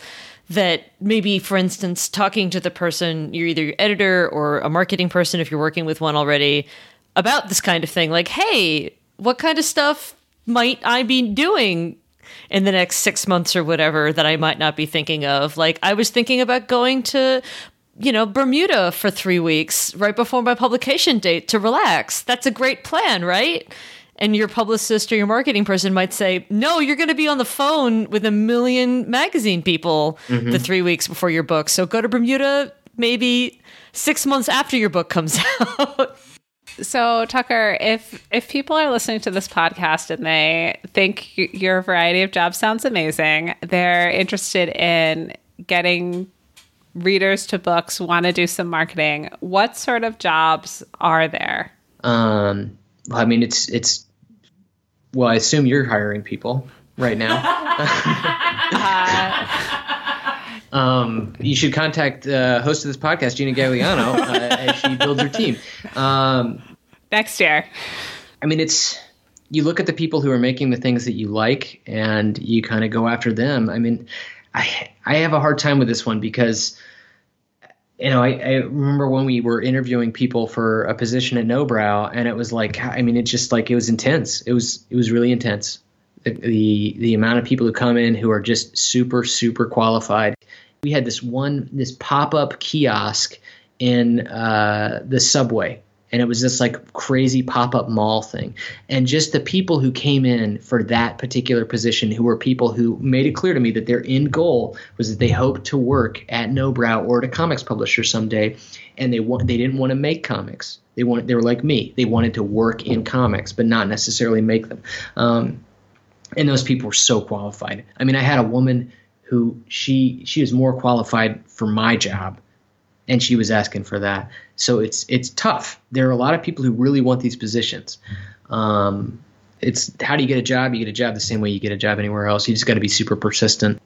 that maybe, for instance, talking to the person, you're either your editor or a marketing person if you're working with one already, about this kind of thing, like, hey, what kind of stuff might I be doing in the next six months or whatever that I might not be thinking of? Like, I was thinking about going to you know, Bermuda for three weeks right before my publication date to relax. That's a great plan, right? And your publicist or your marketing person might say, no, you're going to be on the phone with a million magazine people the mm-hmm. three weeks before your book. So go to Bermuda maybe six months after your book comes (laughs) out. So Tucker, if if people are listening to this podcast and they think y- your variety of jobs sounds amazing, they're interested in getting readers to books, want to do some marketing, what sort of jobs are there? Um, well, I mean, it's it's. Well, I assume you're hiring people right now. (laughs) (laughs) um, you should contact uh, host of this podcast, Gina Gagliano, uh, as she builds her team. Um, Next year. I mean, it's you look at the people who are making the things that you like, and you kind of go after them. I mean, I I have a hard time with this one because you know I, I remember when we were interviewing people for a position at Nobrow, and it was like I mean, it's just like it was intense. It was it was really intense. The, the the amount of people who come in who are just super super qualified. We had this one this pop up kiosk in uh, the subway and it was this like crazy pop-up mall thing. And just the people who came in for that particular position who were people who made it clear to me that their end goal was that they hoped to work at Nobrow or at a comics publisher someday and they want they didn't want to make comics. They wanted they were like me. They wanted to work in comics but not necessarily make them. Um, and those people were so qualified. I mean i had a woman who she she was more qualified for my job and she was asking for that. So it's it's tough. There are a lot of people who really want these positions. Um, it's how do you get a job? You get a job the same way you get a job anywhere else. You just got to be super persistent.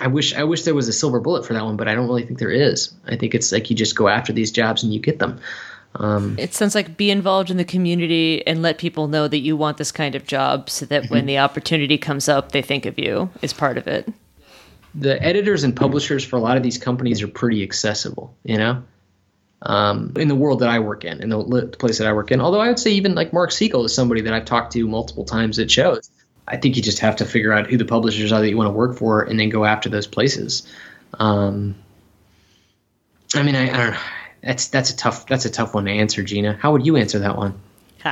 I wish I wish there was a silver bullet for that one, but I don't really think there is. I think it's like you just go after these jobs and you get them. Um, it sounds like be involved in the community and let people know that you want this kind of job so that when the opportunity comes up, they think of you as part of it. The editors and publishers for a lot of these companies are pretty accessible, you know. Um, in the world that I work in, in the, place that I work in, although I would say even like Mark Siegel is somebody that I've talked to multiple times at shows. I think you just have to figure out who the publishers are that you want to work for, and then go after those places. Um, I mean, I, I don't know. That's that's a tough that's a tough one to answer, Gina. How would you answer that one? (laughs)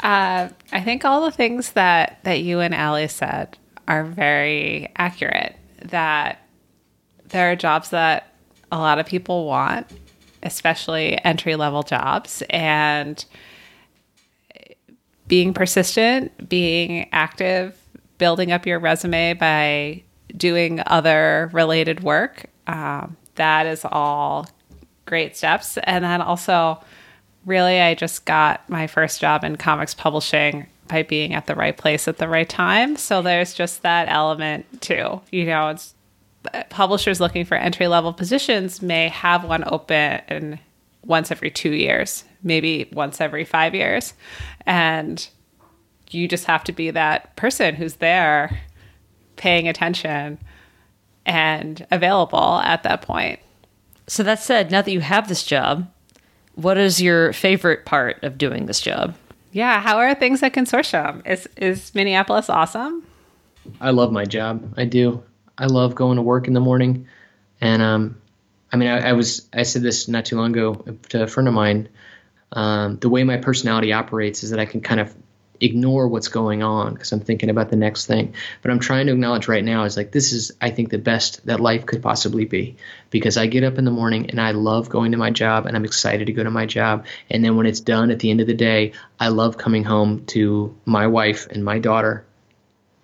Uh, I think all the things that that you and Allie said are very accurate. That there are jobs that a lot of people want, especially entry level jobs, and being persistent, being active, building up your resume by doing other related work. Um, that is all great steps. And then also, really, I just got my first job in comics publishing by being at the right place at the right time. So there's just that element too. You know, it's publishers looking for entry level positions may have one open once every two years, maybe once every five years. And you just have to be that person who's there paying attention and available at that point. So that said, now that you have this job, what is your favorite part of doing this job? Yeah, how are things at Consortium? Is is Minneapolis awesome? I love my job. I do. I love going to work in the morning, and um, I mean, I, I was I said this not too long ago to a friend of mine. Um, the way my personality operates is that I can kind of ignore what's going on because I'm thinking about the next thing. But I'm trying to acknowledge right now is like this is I think the best that life could possibly be because I get up in the morning and I love going to my job and I'm excited to go to my job. And then when it's done at the end of the day, I love coming home to my wife and my daughter.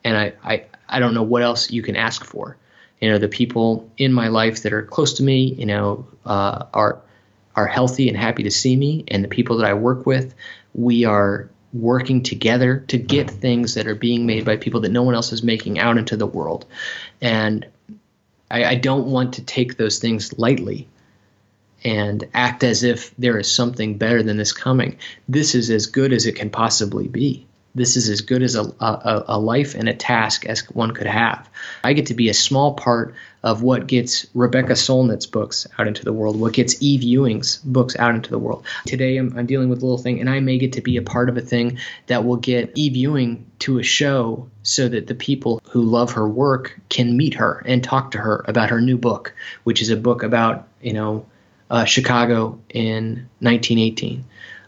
And I I, I don't know what else you can ask for. You know, the people in my life that are close to me, you know, uh, are are healthy and happy to see me, and the people that I work with, we are working together to mm-hmm. get things that are being made by people that no one else is making out into the world. And I, I don't want to take those things lightly and act as if there is something better than this coming. This is as good as it can possibly be this is as good as a, a, a, life and a task as one could have. I get to be a small part of what gets Rebecca Solnit's books out into the world, what gets Eve Ewing's books out into the world. Today I'm, I'm dealing with a little thing, and I may get to be a part of a thing that will get Eve Ewing to a show so that the people who love her work can meet her and talk to her about her new book, which is a book about, you know, uh, Chicago in 1918.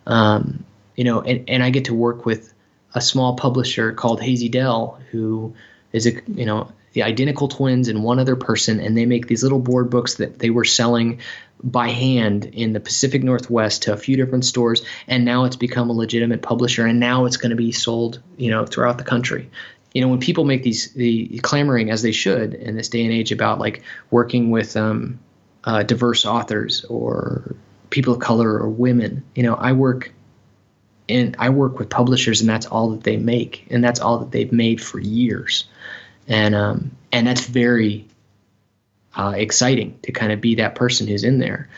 Um, you know, and, and I get to work with a small publisher called Hazy Dell, who is a you know the identical twins and one other person, and they make these little board books that they were selling by hand in the Pacific Northwest to a few different stores, and now it's become a legitimate publisher, and now it's going to be sold you know throughout the country. You know, when people make these the clamoring as they should in this day and age about like working with um, uh, diverse authors or people of color or women, you know, I work and I work with publishers, and that's all that they make, and that's all that they've made for years, and um, and that's very uh, exciting to kind of be that person who's in there.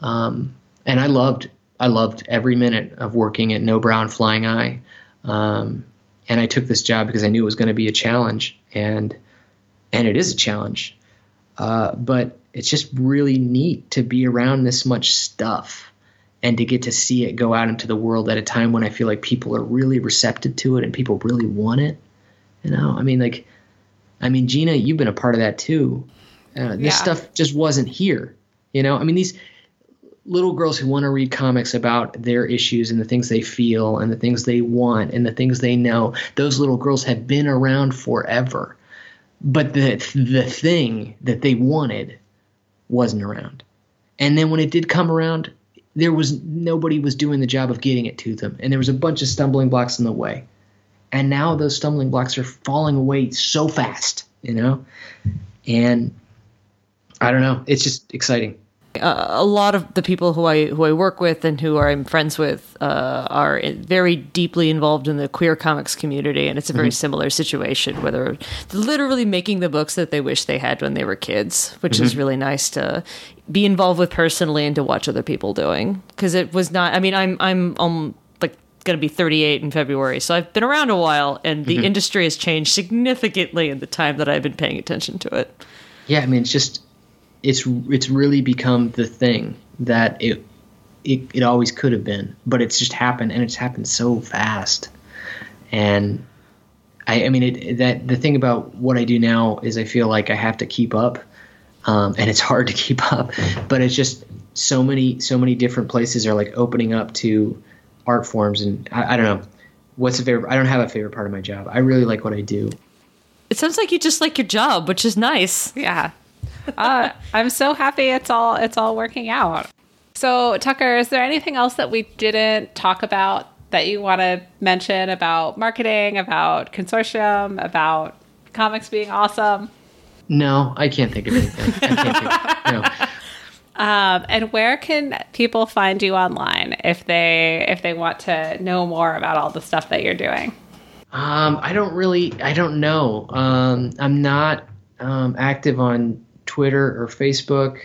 Um, and I loved I loved every minute of working at Nobrow Flying Eye, um, and I took this job because I knew it was going to be a challenge, and and it is a challenge, uh, but it's just really neat to be around this much stuff and to get to see it go out into the world at a time when I feel like people are really receptive to it and people really want it. You know, I mean, like, I mean, Gina, you've been a part of that too. Uh, this yeah. stuff just wasn't here. You know, I mean, these little girls who want to read comics about their issues and the things they feel and the things they want and the things they know, those little girls have been around forever. But the the thing that they wanted wasn't around. And then when it did come around, there was nobody was doing the job of getting it to them, and there was a bunch of stumbling blocks in the way. And now those stumbling blocks are falling away so fast, you know. And I don't know, it's just exciting. Uh, a lot of the people who I who I work with and who I'm friends with uh, are very deeply involved in the queer comics community, and it's a very mm-hmm. similar situation where they're literally making the books that they wish they had when they were kids, which mm-hmm. is really nice to be involved with personally and to watch other people doing because it was not. I mean, I'm I'm um like going to be 38 in February, so I've been around a while, and the mm-hmm. industry has changed significantly in the time that I've been paying attention to it. Yeah, I mean, it's just it's it's really become the thing that it it, it always could have been, but it's just happened, and it's happened so fast, and. I, I mean, it, that the thing about what I do now is I feel like I have to keep up um, and it's hard to keep up. But it's just so many so many different places are like opening up to art forms, and I, I don't know what's a favorite. I don't have a favorite part of my job. I really like what I do. It sounds like you just like your job, which is nice. Yeah, uh, I'm so happy it's all it's all working out. So Tucker, is there anything else that we didn't talk about that you want to mention about marketing, about consortium, about comics being awesome? No, I can't think of anything. I can't think. Um, and where can people find you online if they if they want to know more about all the stuff that you're doing? Um, I don't really, I don't know. Um, I'm not um, active on Twitter or Facebook.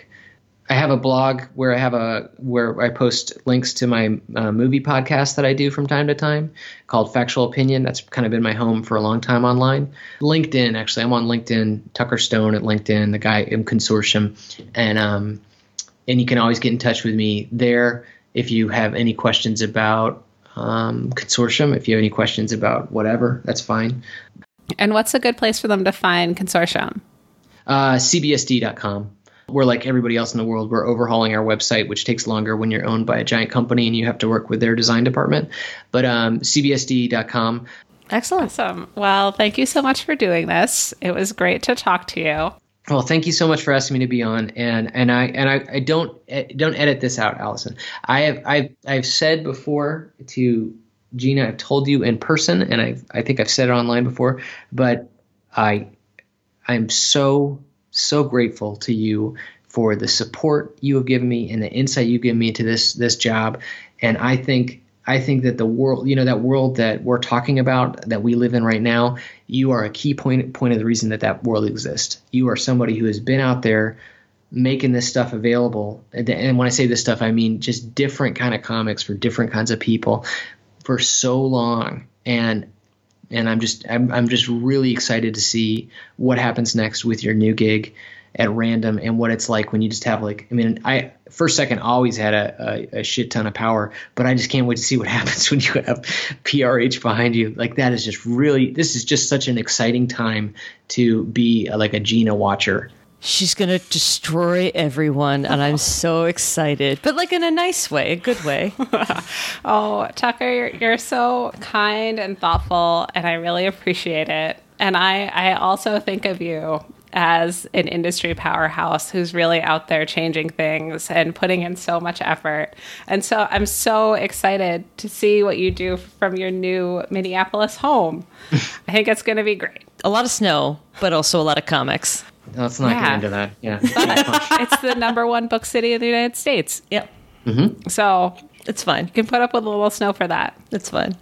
I have a blog where I have a where I post links to my uh, movie podcast that I do from time to time called Factual Opinion. That's kind of been my home for a long time online. LinkedIn, actually, I'm on LinkedIn. Tucker Stone at LinkedIn, the guy in Consortium, and um, and you can always get in touch with me there if you have any questions about um, Consortium. If you have any questions about whatever, that's fine. And what's a good place for them to find Consortium? Uh, CBSD.com. We're like everybody else in the world. We're overhauling our website, which takes longer when you're owned by a giant company and you have to work with their design department. But um, CBSD.com. Excellent. Awesome. Well, thank you so much for doing this. It was great to talk to you. Well, thank you so much for asking me to be on, and and I and I, I don't don't edit this out, Allison. I have I've I've said before to Gina, I've told you in person, and I I think I've said it online before, but I I'm so so grateful to you for the support you have given me and the insight you give me into this this job, and I think I think that the world, you know, that world that we're talking about that we live in right now, you are a key point point of the reason that that world exists. You are somebody who has been out there making this stuff available. And when I say this stuff, I mean just different kind of comics for different kinds of people for so long. And and I'm just I'm, I'm just really excited to see what happens next with your new gig at random and what it's like when you just have like I mean I first second always had a, a, a, shit ton of power but I just can't wait to see what (laughs) happens when you have PRH behind you. Like that is just really this is just such an exciting time to be a, like a Gina watcher she's gonna destroy everyone and I'm so excited but like in a nice way a good way (laughs) oh Tucker you're, you're so kind and thoughtful and I really appreciate it and I, I also think of you as an industry powerhouse who's really out there changing things and putting in so much effort. And so I'm so excited to see what you do from your new Minneapolis home. (laughs) I think it's going to be great. A lot of snow, but also a lot of comics. Let's not yeah. get into that. Yeah. (laughs) it's the number one book city in the United States. Yep. Mm-hmm. So it's fine. You can put up with a little snow for that. It's fine.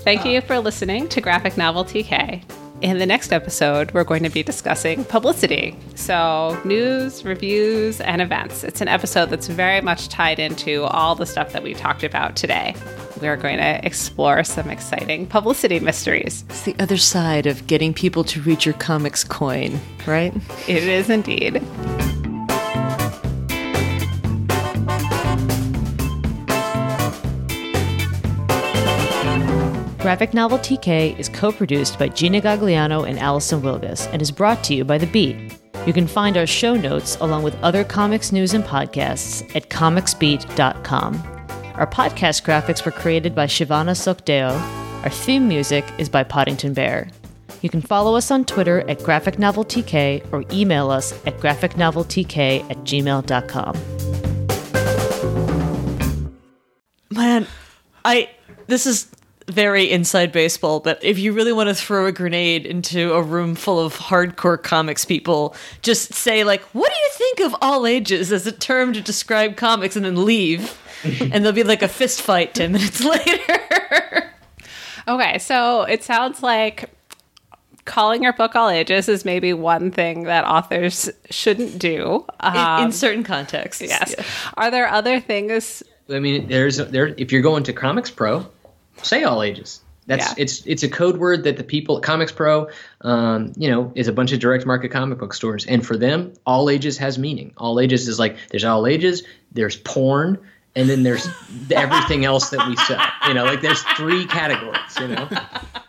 Thank you for listening to Graphic Novel TK. In the next episode, we're going to be discussing publicity. So, news, reviews, and events. It's an episode that's very much tied into all the stuff that we talked about today. We're going to explore some exciting publicity mysteries. It's the other side of getting people to read your comics coin, right? It is indeed. Graphic Novel TK is co produced by Gina Gagliano and Allison Wilgus and is brought to you by The Beat. You can find our show notes along with other comics news and podcasts at comicsbeat.com. Our podcast graphics were created by Shivana Sookdeo. Our theme music is by Poddington Bear. You can follow us on Twitter at Graphic Novel TK or email us at graphicnoveltk at gmail.com. Man, I. This is very inside baseball, but if you really want to throw a grenade into a room full of hardcore comics people, just say like, "What do you think of all ages?" as a term to describe comics, and then leave, (laughs) and there'll be like a fist fight ten minutes (laughs) later. okay, so it sounds like calling your book all ages is maybe one thing that authors shouldn't do um, in, in, um, certain contexts. Yes. Yeah. Are there other things? I mean, there's there. If you're going to Comics Pro, say all ages. That's yeah. it's it's a code word that the people at Comics Pro, um, you know, is a bunch of direct market comic book stores, and for them, all ages has meaning. All ages is like there's all ages, there's porn, and then there's everything else that we sell. You know, like there's three categories. You know. (laughs)